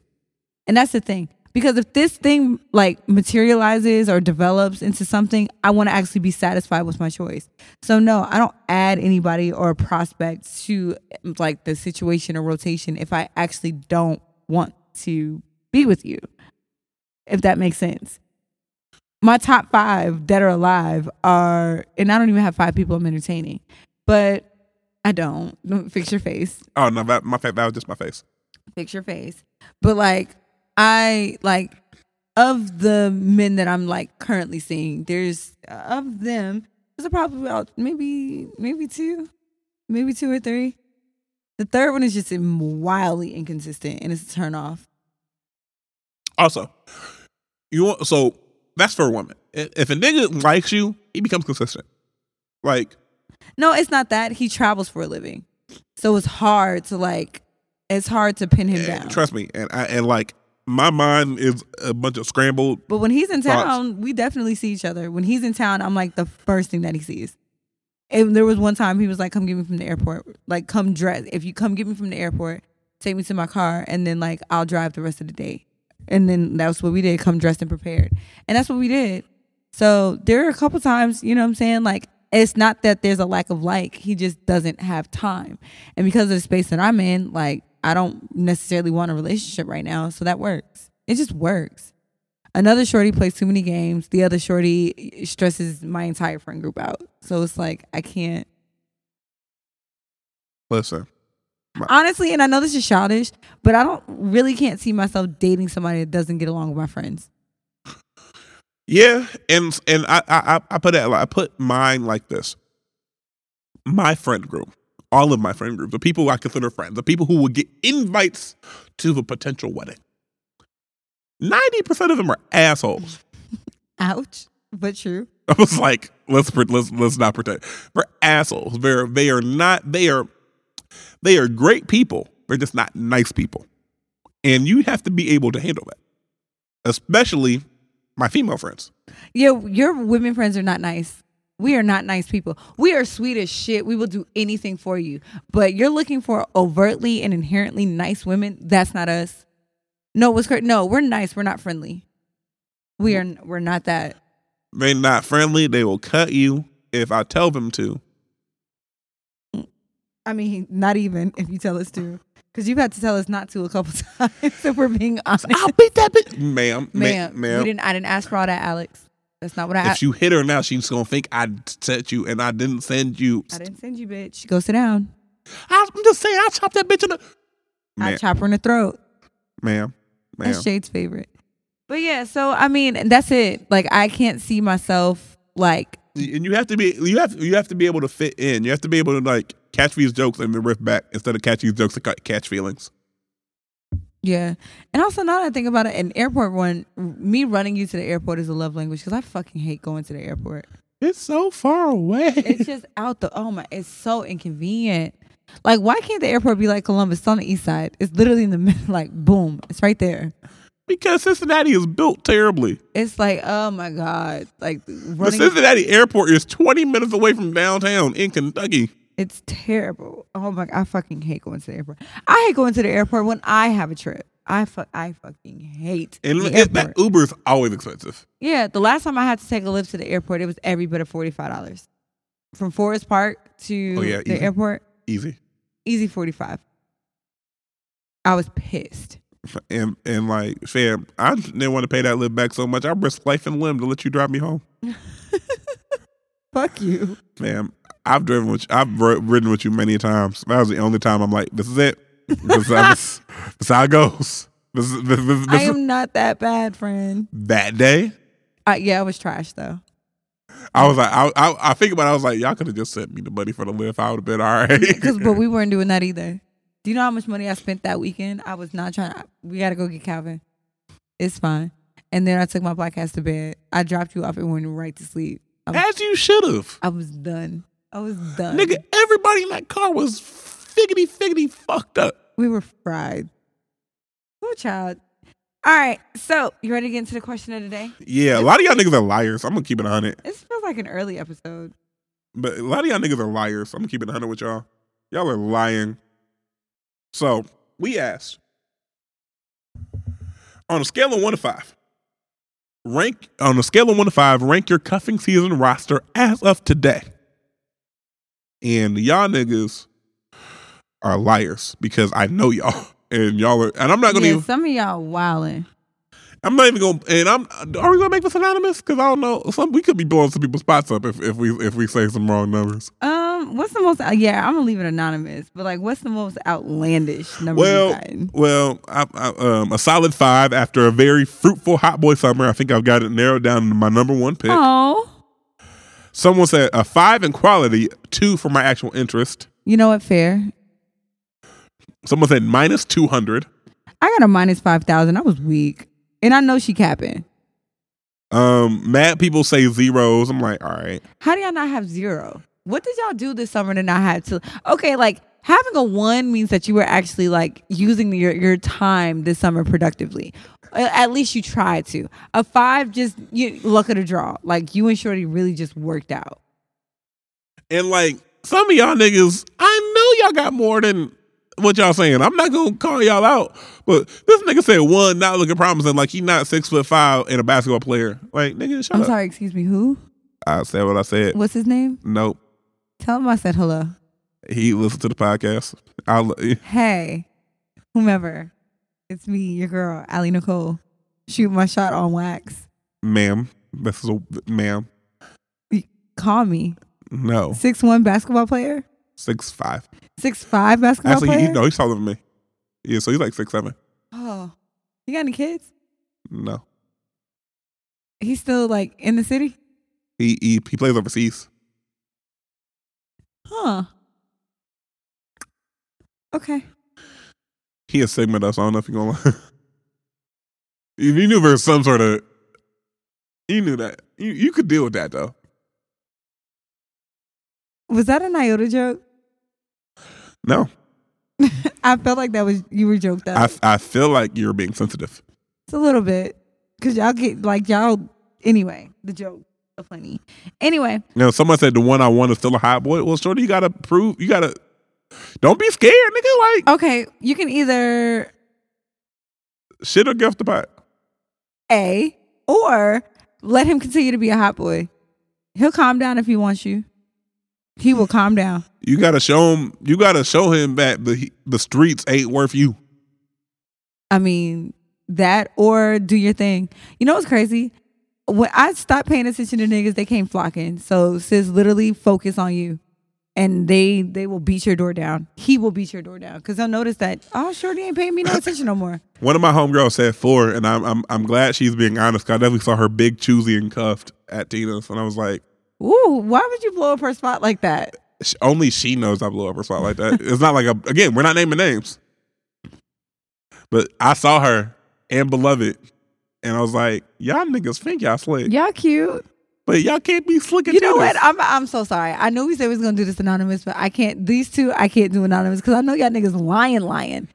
S2: And that's the thing. Because if this thing like materializes or develops into something, I want to actually be satisfied with my choice. So no, I don't add anybody or a prospect to like the situation or rotation if I actually don't want to be with you. If that makes sense. My top five dead or alive are, and I don't even have five people I'm entertaining, but I don't. Don't Fix your face
S1: oh no, that my fa- that was just my face.
S2: fix your face. But like I like of the men that I'm like currently seeing, there's uh, of them, there's a probably about maybe maybe two, maybe two or three. The third one is just wildly inconsistent and it's a turn off.
S1: Also, you want so that's for a woman. If a nigga likes you, he becomes consistent. Like
S2: No, it's not that. He travels for a living. So it's hard to like it's hard to pin him down.
S1: trust me, and I and like my mind is a bunch of scrambled.
S2: But when he's in
S1: Thoughts?
S2: town, we definitely see each other. When he's in town, I'm like the first thing that he sees. And there was one time he was like, "Come get me from the airport. Like, come dress. If you come get me from the airport, take me to my car, and then like I'll drive the rest of the day." And then that's what we did. Come dressed and prepared, and that's what we did. So there are a couple times, you know what I'm saying? Like it's not that there's a lack of like, he just doesn't have time. And because of the space that I'm in, like I don't necessarily want a relationship right now. So that works. It just works. Another shorty plays too many games. The other shorty stresses my entire friend group out. So it's like I can't
S1: Listen,
S2: honestly, and I know this is childish, but I don't really can't see myself dating somebody that doesn't get along with my friends.
S1: yeah, and and I I I put it I put mine like this. My friend group, all of my friend group, the people I consider friends, the people who will get invites to the potential wedding. Ninety percent of them are assholes.
S2: Ouch, but true.
S1: I was like, let's let's let's not pretend. They're assholes. They're they are not. They are they are great people. They're just not nice people, and you have to be able to handle that. Especially my female friends.
S2: Yeah, your women friends are not nice. We are not nice people. We are sweet as shit. We will do anything for you. But you're looking for overtly and inherently nice women. That's not us. No, what's correct? No, we're nice. We're not friendly. We are. We're not that.
S1: They're not friendly. They will cut you if I tell them to.
S2: I mean, not even if you tell us to, because you've had to tell us not to a couple times. If we're being honest,
S1: I'll beat that bitch, ma'am,
S2: ma'am,
S1: ma'am. ma'am.
S2: we didn't. I didn't ask for all that, Alex. That's not what I.
S1: if
S2: asked.
S1: you hit her now, she's gonna think I sent you and I didn't send you.
S2: I didn't send you, bitch. Go sit down.
S1: I'm just saying, I chopped that bitch in the.
S2: I
S1: Ma'am,
S2: chop her in the throat.
S1: ma'am, ma'am.
S2: That's Shade's favorite. But yeah, so I mean, that's it. Like I can't see myself like
S1: and you have to be you have you have to be able to fit in. You have to be able to like catch these jokes and then riff back instead of catch these jokes and catch feelings.
S2: yeah. And also now that I think about it, an airport one, me running you to the airport is a love language because I fucking hate going to the airport.
S1: It's so far away.
S2: It's just out the oh my, it's so inconvenient. Like why can't the airport be like Columbus? It's on the east side. It's literally in the middle. Like boom, it's right there.
S1: because Cincinnati is built terribly.
S2: It's like oh my god, like
S1: The. Cincinnati airport is 20 minutes away from downtown in Kentucky.
S2: It's terrible. Oh my! God, I fucking hate going to the airport. I hate going to the airport when I have a trip. I fu- I fucking hate
S1: And
S2: the
S1: it, that Uber is always expensive.
S2: yeah, the last time I had to take a Lyft to the airport, it was every bit of forty five dollars from Forest Park to
S1: Oh, yeah,
S2: the
S1: easy.
S2: airport.
S1: Easy.
S2: Easy forty five. I was pissed.
S1: And and like, fam, I didn't want to pay that Lyft back so much. I risked life and limb to let you drive me home.
S2: Fuck you.
S1: Fam, I've driven with you, I've ridden with you many times. That was the only time I'm like, this is it. This is, this, how it goes. This is, this, this, this
S2: I am not that bad, friend.
S1: that day.
S2: Uh, yeah, I was trash though.
S1: I was like, I, I, I think about it. I was like, y'all could have just sent me the money for the Lyft. I would have been all right.
S2: Cause, but we weren't doing that either. Do you know how much money I spent that weekend? I was not trying. to We got to go get Calvin. It's fine. And then I took my black ass to bed. I dropped you off and went right to sleep. Was,
S1: As you should have.
S2: I was done. I was done.
S1: Nigga, everybody in that car was figgity figgity fucked up.
S2: we were fried. Oh, child. All right. So, you ready to get into the question of the day?
S1: Yeah, a lot of y'all niggas are liars. I'm gonna keep it on it.
S2: This feels like an early episode.
S1: But a lot of y'all niggas are liars. So I'm gonna keep it 100 with y'all. Y'all are lying. So we asked on a scale of one to five, rank on a scale of one to five, rank your cuffing season roster as of today. And y'all niggas are liars because I know y'all. And y'all are, and I'm not gonna
S2: Yeah,
S1: even,
S2: some of y'all wilding.
S1: I'm not even gonna, and I'm, are we gonna make this anonymous? Because I don't know, some we could be blowing some people's spots up if, if we if we say some wrong numbers.
S2: Um, what's the most? uh, Yeah, I'm gonna leave it anonymous. But like, what's the most outlandish number
S1: Well, well, I, I, um, a solid five after a very fruitful hot boy summer. I think I've got it narrowed down to my number one pick.
S2: Oh,
S1: Someone said a five in quality, two for my actual interest.
S2: you know what? Fair.
S1: Someone said minus two hundred.
S2: I got a minus five thousand. I was weak, and I know she capping.
S1: Um, mad people say zeros. I'm like, all right.
S2: How do y'all not have zero? What did y'all do this summer to not have to? Okay, like having a one means that you were actually like using your your time this summer productively. At least you tried to. A five, just you luck of the draw. Like you and Shorty really just worked out.
S1: And like some of y'all niggas, I know y'all got more than what y'all saying. I'm not gonna call y'all out, but this nigga said one not looking promising, like he not six foot five and a basketball player. Like nigga, shut
S2: I'm
S1: up.
S2: sorry, excuse me, who?
S1: I said what I said.
S2: What's his name?
S1: Nope.
S2: Tell him I said hello.
S1: He listened to the podcast. I'll,
S2: Hey, whomever. It's me, your girl, Ali Nicole. Shoot my shot on wax.
S1: ma'am. This is a ma'am.
S2: Call me.
S1: No,
S2: Six one basketball player?
S1: six five.
S2: Six five basketball
S1: Actually,
S2: player?
S1: he, no, he's taller than me. Yeah, so he's like six seven.
S2: Oh. You got any kids?
S1: No,
S2: He's still like in the city?
S1: he he, he plays overseas.
S2: Huh. Okay.
S1: He a Sigma though, so I don't know if you're gonna. lie. if you knew there was some sort of, you knew that you you could deal with that though.
S2: Was that an iota joke?
S1: No,
S2: I felt like that was you were joked up.
S1: I I feel like you're being sensitive.
S2: It's a little bit. Cause y'all get like y'all anyway, the joke. Funny. Anyway,
S1: You know, someone said the one I want is still a hot boy. Well, shorty, you gotta prove. You gotta. Don't be scared, nigga. Like
S2: okay, you can either
S1: shit or gift the pot.
S2: A or let him continue to be a hot boy. He'll calm down if he wants you. He will calm down.
S1: You gotta show him. You gotta show him that the the streets ain't worth you.
S2: I mean, that or do your thing. You know what's crazy? When I stopped paying attention to niggas, they came flocking. So sis literally focus on you. And they they will beat your door down. He will beat your door down. Cause they'll notice that, oh shorty ain't paying me no attention no more.
S1: One of my homegirls said four, and I'm I'm I'm glad she's being honest. 'cause I definitely saw her big, choosy, and cuffed at Tina's, and I was like,
S2: Ooh, why would you blow up her spot like that?
S1: only she knows I blew up her spot like that. it's not like a again, we're not naming names, but I saw her and beloved, and I was like, y'all niggas think y'all slick,
S2: Y'all cute.
S1: But y'all can't be slick. at
S2: You know what? I'm I'm so sorry. I know we said we was gonna do this anonymous, but I can't. These two, I can't do anonymous because I know y'all niggas lying, lying.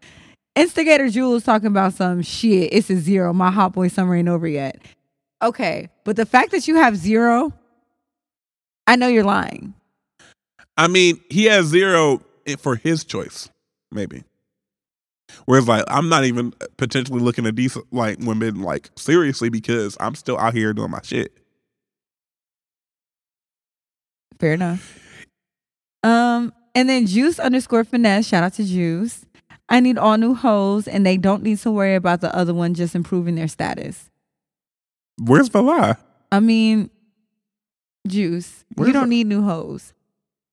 S2: Instigator Jules talking about some shit. It's a zero. My hot boy summer ain't over yet. Okay, but the fact that you have zero, I know you're lying.
S1: I mean, he has zero for his choice, maybe. Whereas, like, I'm not even uh, potentially looking at decent like women like seriously because I'm still out here doing my shit.
S2: Fair enough. Um, and then Juice underscore finesse. Shout out to Juice. I need all new hoes, and they don't need to worry about the other one just improving their status.
S1: Where's the lie?
S2: I mean, Juice,
S1: Where's
S2: you don't
S1: the-
S2: need new hoes.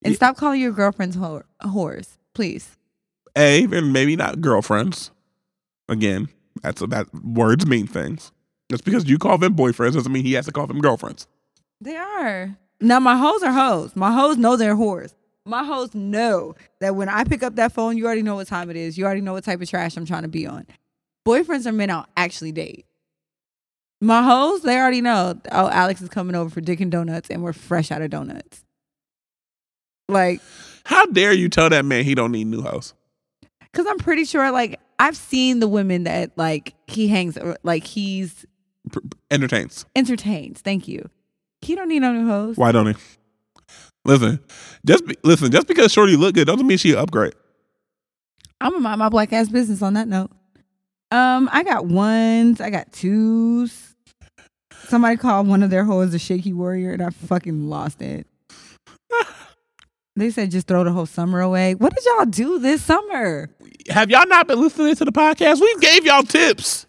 S2: And
S1: Yeah.
S2: stop calling your girlfriends whore, whores, please.
S1: A and maybe not girlfriends. Again, that's a, that words mean things. Just because you call them boyfriends doesn't mean he has to call them girlfriends.
S2: They are. Now, my hoes are hoes. My hoes know they're whores. My hoes know that when I pick up that phone, you already know what time it is. You already know what type of trash I'm trying to be on. Boyfriends are men I'll actually date. My hoes, they already know. Oh, Alex is coming over for Dick and Donuts, and we're fresh out of donuts. Like,
S1: How dare you tell that man he don't need new house?
S2: Cause I'm pretty sure, like, I've seen the women that like he hangs, like he's
S1: entertains.
S2: entertains. Thank you. He don't need no new hoes.
S1: Why don't he? Listen, just be, listen. Just because Shorty look good doesn't mean she upgrade.
S2: I'm gonna mind my black ass business on that note. Um, I got ones, I got twos. Somebody called one of their hoes a shaky warrior, and I fucking lost it. they said just throw the whole summer away. What did y'all do this summer?
S1: Have y'all not been listening to the podcast? We gave y'all tips.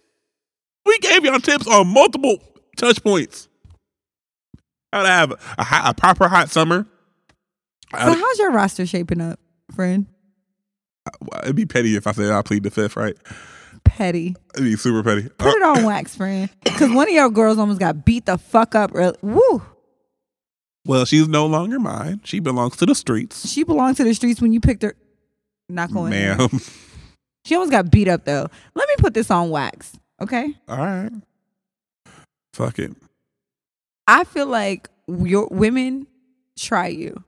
S1: We gave y'all tips on multiple touch points. How to have a, hot, a proper hot summer.
S2: So how's your roster shaping up, friend?
S1: Uh, it'd be petty if I said I plead the fifth, right?
S2: Petty.
S1: It'd be super petty.
S2: Put it on uh, wax, friend. Because one of your girls almost got beat the fuck up. early- Woo.
S1: Well, she's no longer mine. She belongs to the streets,
S2: She belonged to the streets when you picked her. Not going. there.
S1: ma'am.
S2: She almost got beat up though. Let me put this on wax. Okay.
S1: All right. Fuck it.
S2: I feel like your women try you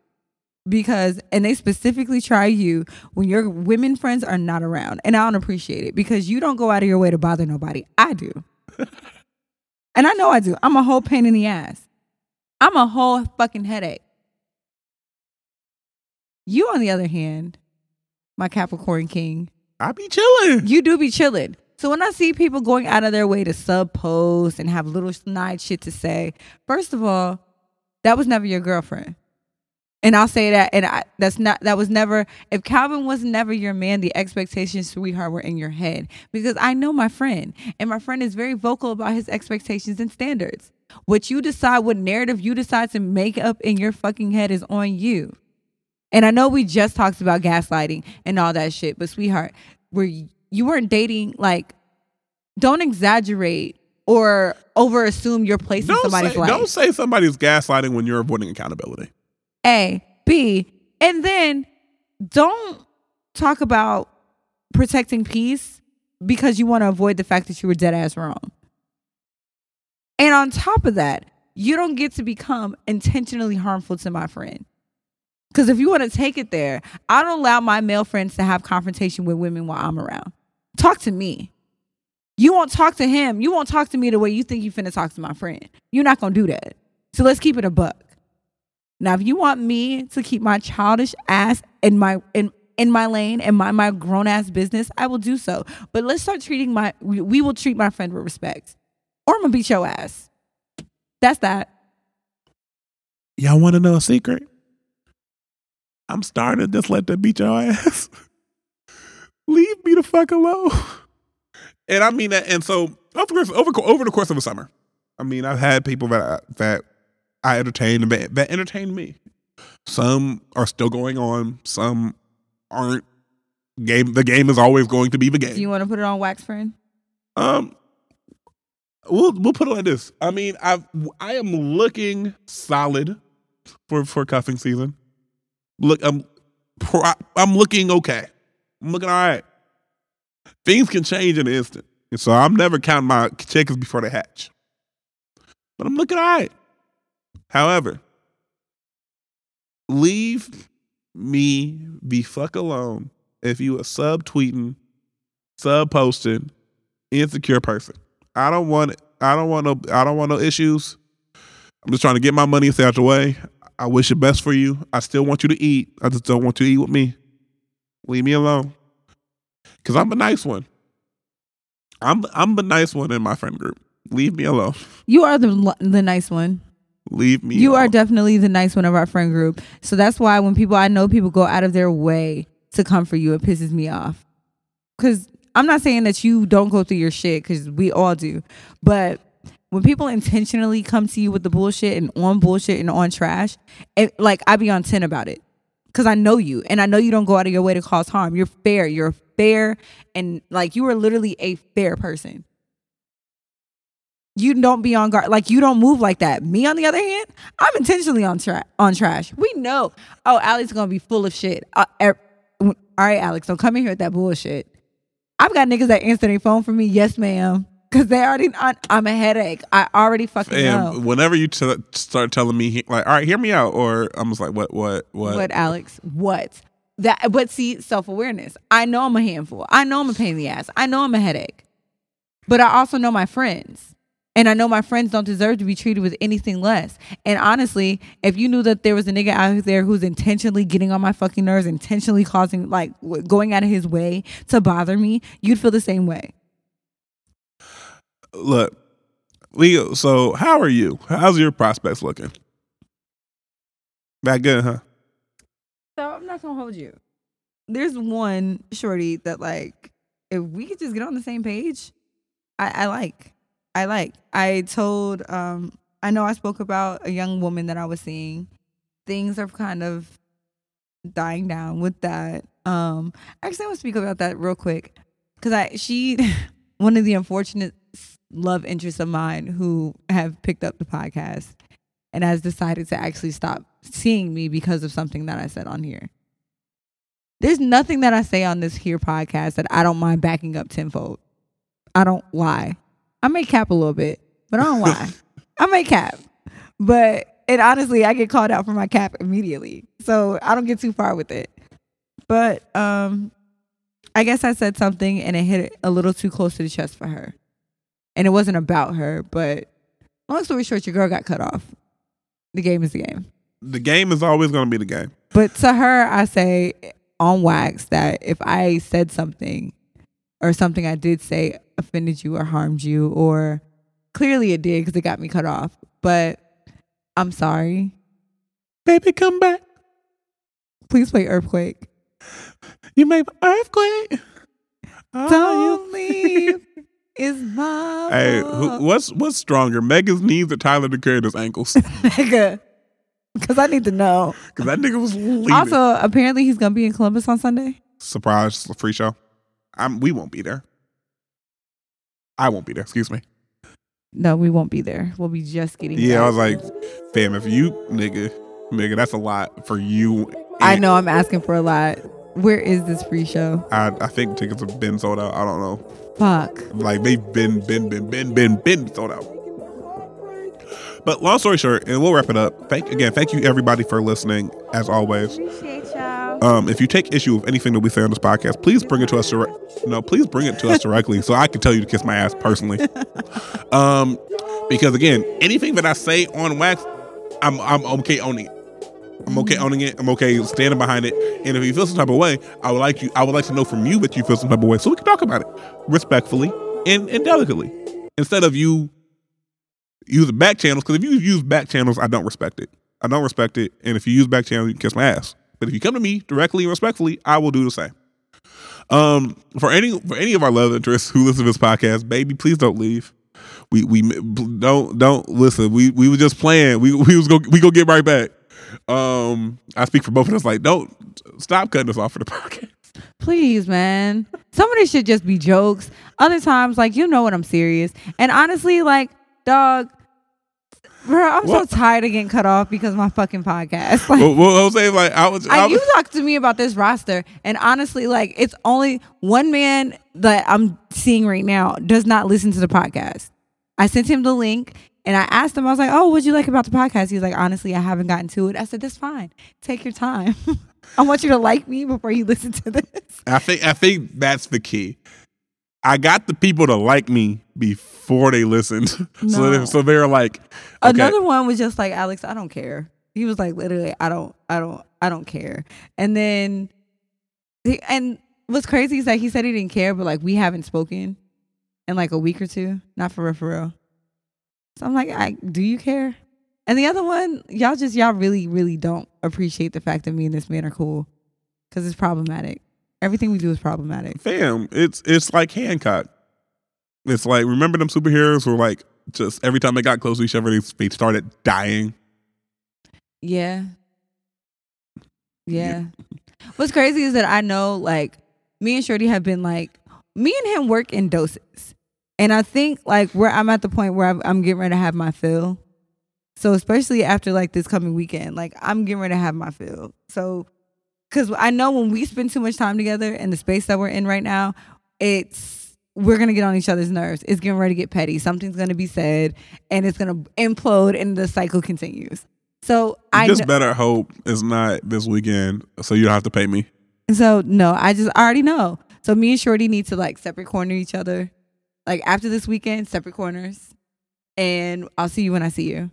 S2: because, and they specifically try you when your women friends are not around. And I don't appreciate it because you don't go out of your way to bother nobody. I do. and I know I do. I'm a whole pain in the ass. I'm a whole fucking headache. You, on the other hand, my Capricorn king.
S1: I be chilling.
S2: You do be chilling. So when I see people going out of their way to sub post and have little snide shit to say, first of all, that was never your girlfriend. And I'll say that, and I, that's not that was never. If Calvin was never your man, the expectations, sweetheart, were in your head because I know my friend, and my friend is very vocal about his expectations and standards. What you decide, what narrative you decide to make up in your fucking head, is on you. And I know we just talked about gaslighting and all that shit, but sweetheart, where you weren't dating, like, don't exaggerate or over assume your place in
S1: Don't
S2: somebody's
S1: say,
S2: life.
S1: don't say somebody's gaslighting when you're avoiding accountability.
S2: A, B, and then don't talk about protecting peace because you want to avoid the fact that you were dead ass wrong. And on top of that, you don't get to become intentionally harmful to my friend. Because if you want to take it there, I don't allow my male friends to have confrontation with women while I'm around. Talk to me. You won't talk to him. You won't talk to me the way you think you finna talk to my friend. You're not gonna do that. So let's keep it a buck. Now, if you want me to keep my childish ass in my in in my lane and my my grown ass business, I will do so. But let's start treating my we, we will treat my friend with respect, or I'm gonna beat your ass. That's that.
S1: Y'all want to know a secret? I'm starting to just let that beat your ass. Leave me the fuck alone. And I mean that. And so over the course, over, over the course of a summer, I mean, I've had people that I, that I entertained that, that entertained me. Some are still going on. Some aren't. Game. The game is always going to be the game.
S2: Do you want to put it on wax, friend?
S1: Um, we'll we'll put it like this. I mean, I I am looking solid for for cuffing season. Look, I'm pro- I'm looking okay. I'm looking all right. Things can change in an instant, and so I'm never counting my chickens before they hatch. But I'm looking all right. However, leave me be fuck alone if you a sub tweeting, sub posting, insecure person. I don't want. I don't want no. I don't want no issues. I'm just trying to get my money out the way. I wish it best for you. I still want you to eat. I just don't want you to eat with me. Leave me alone. Cause I'm a nice one. I'm I'm the nice one in my friend group. Leave me alone.
S2: You are the the nice one.
S1: Leave me.
S2: You are definitely the nice one of our friend group. So that's why when people I know people go out of their way to come for you, it pisses me off. Cause I'm not saying that you don't go through your shit, cause we all do. But when people intentionally come to you with the bullshit and on bullshit and on trash, it, like I be on 10 about it. Cause I know you and I know you don't go out of your way to cause harm. You're fair. You're fair and like you are literally a fair person. You don't be on guard. Like you don't move like that. Me, on the other hand, I'm intentionally on tra- on trash. We know. Oh, Alex gonna be full of shit. Uh, er- all right, Alex, don't come in here with that bullshit. I've got niggas that answer their phone for me. Yes, ma'am. Cause they already. I'm a headache. I already fucking know.
S1: Whenever you t- start telling me, like, all right, hear me out, or I'm just like, what, what, what?
S2: What, Alex? What? That? But see, self awareness. I know I'm a handful. I know I'm a pain in the ass. I know I'm a headache. But I also know my friends. And I know my friends don't deserve to be treated with anything less. And honestly, if you knew that there was a nigga out there who's intentionally getting on my fucking nerves, intentionally causing, like, going out of his way to bother me, you'd feel the same way.
S1: Look, Leo. So, how are you? How's your prospects looking? That good, huh?
S2: So I'm not gonna hold you. There's one shorty that like, if we could just get on the same page, I, I like. I like. I told um I know I spoke about a young woman that I was seeing. Things are kind of dying down with that. Um actually I want to speak about that real quick. Cause I she one of the unfortunate love interests of mine who have picked up the podcast and has decided to actually stop seeing me because of something that I said on here. There's nothing that I say on this here podcast that I don't mind backing up tenfold. I don't lie. I may cap a little bit, but I don't lie. I may cap. But and honestly, I get called out for my cap immediately. So I don't get too far with it. But um I guess I said something and it hit a little too close to the chest for her. And it wasn't about her, but long story short, your girl got cut off. The game is the game.
S1: The game is always going to be the game.
S2: But to her, I say, on wax that if I said something or something I did say offended you or harmed you, or clearly it did because it got me cut off. But I'm sorry.
S1: Baby, come back.
S2: Please play Earthquake.
S1: You made earthquake. Oh,
S2: Don't you leave. Is my
S1: Hey, who, what's what's stronger, Megan's knees or Tyler the Creator's ankles?
S2: nigga? Because I need to know.
S1: Because that nigga was leaving.
S2: Also, apparently he's gonna be in Columbus on Sunday.
S1: surprise free show. I'm. We won't be there. I won't be there. Excuse me.
S2: No, we won't be there. We'll be just getting.
S1: Yeah, I was like, fam, if you nigga, nigga, that's a lot for you.
S2: I know I'm asking for a lot. Where is this free show?
S1: I, I think tickets have been sold out. I don't know.
S2: Fuck.
S1: Like they've been, been, been, been, been, been sold out. But long story short, and we'll wrap it up. Thank again, thank you everybody for listening. As always,
S2: Appreciate y'all.
S1: um, if you take issue with anything that we say on this podcast, please bring it to us. Direct, no, please bring it to us directly, so I can tell you to kiss my ass personally. Um, because again, anything that I say on wax, I'm I'm okay owning it. I'm okay owning it. I'm okay standing behind it. And if you feel some type of way, I would like you. I would like to know from you that you feel some type of way, so we can talk about it respectfully and, and delicately, instead of you using back channels. Because if you use back channels, I don't respect it. I don't respect it. And if you use back channels, you can kiss my ass. But if you come to me directly and respectfully, I will do the same. Um, for any for any of our love interests who listen to this podcast, baby, please don't leave. We we don't don't listen. We we were just playing. We we was go we go get right back. Um, I speak for both of us. Like, don't stop cutting us off for the podcast.
S2: Please, man. Some of this should just be jokes. Other times, like you know what I'm serious. And honestly, like, dog, bro, I'm
S1: What?
S2: so tired of getting cut off because of my fucking podcast. Like,
S1: Well, well, I was saying like I was. I
S2: I,
S1: was
S2: you talked to me about this roster, and honestly, like it's only one man that I'm seeing right now does not listen to the podcast. I sent him the link, and I asked him. I was like, "Oh, what'd you like about the podcast?" He's like, "Honestly, I haven't gotten to it." I said, "That's fine. Take your time. I want you to like me before you listen to this."
S1: I think I think that's the key. I got the people to like me before they listened, so they, so they're like, okay,
S2: Another one was just like, "Alex, I don't care." He was like, "Literally, I don't, I don't, I don't care." And then, he- and what's crazy is that he said he didn't care, but like we haven't spoken in like a week or two, not for real, for real. So I'm like, I, "Do you care?" And the other one, y'all just y'all really, really don't appreciate the fact that me and this man are cool because it's problematic. Everything we do is problematic.
S1: fam, it's it's like Hancock. It's like remember them superheroes were like just every time they got close to each other, they, they started dying.
S2: Yeah. Yeah. What's crazy is that I know like me and Shorty have been like me and him work in doses. And I think like where I'm at the point where I'm, I'm getting ready to have my fill. So especially after like this coming weekend, like I'm getting ready to have my fill. So cuz I know when we spend too much time together in the space that we're in right now, it's we're to get on each other's nerves. It's getting ready to get petty. Something's to be said and it's to implode and the cycle continues. So I
S1: just
S2: kn-
S1: better hope it's not this weekend, so you don't have to pay me.
S2: so no, I just I already know. So me and Shorty need to like separate corner each other. Like after this weekend, separate corners. And I'll see you when I see you.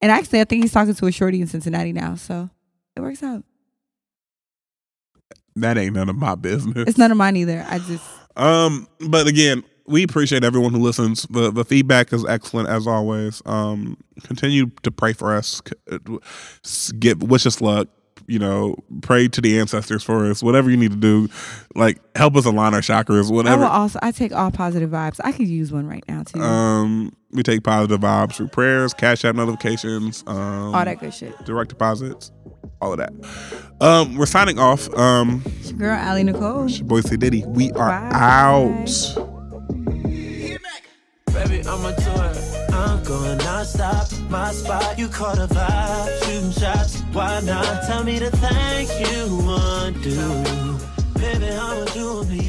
S2: And actually I think he's talking to a shorty in Cincinnati now, so it works out.
S1: That ain't none of my business.
S2: It's none of mine either. I just
S1: Um, but again, we appreciate everyone who listens. The the feedback is excellent as always. Um, continue to pray for us. Get wish us luck. You know, pray to the ancestors for us. Whatever you need to do, like help us align our chakras.
S2: I will
S1: Whatever.
S2: also I take all positive vibes. I could use one right now too.
S1: Um, we take positive vibes through prayers, cash app notifications, um,
S2: all that good shit.
S1: direct deposits, all of that. Um, we're signing off. Um,
S2: It's your girl Ali Nicole.
S1: it's your boy C Diddy. We are
S2: Bye.
S1: out.
S3: I'm going non-stop. My spot, you caught a vibe. Shooting shots, why not? Tell me to things you to. Baby, I'ma you. I'm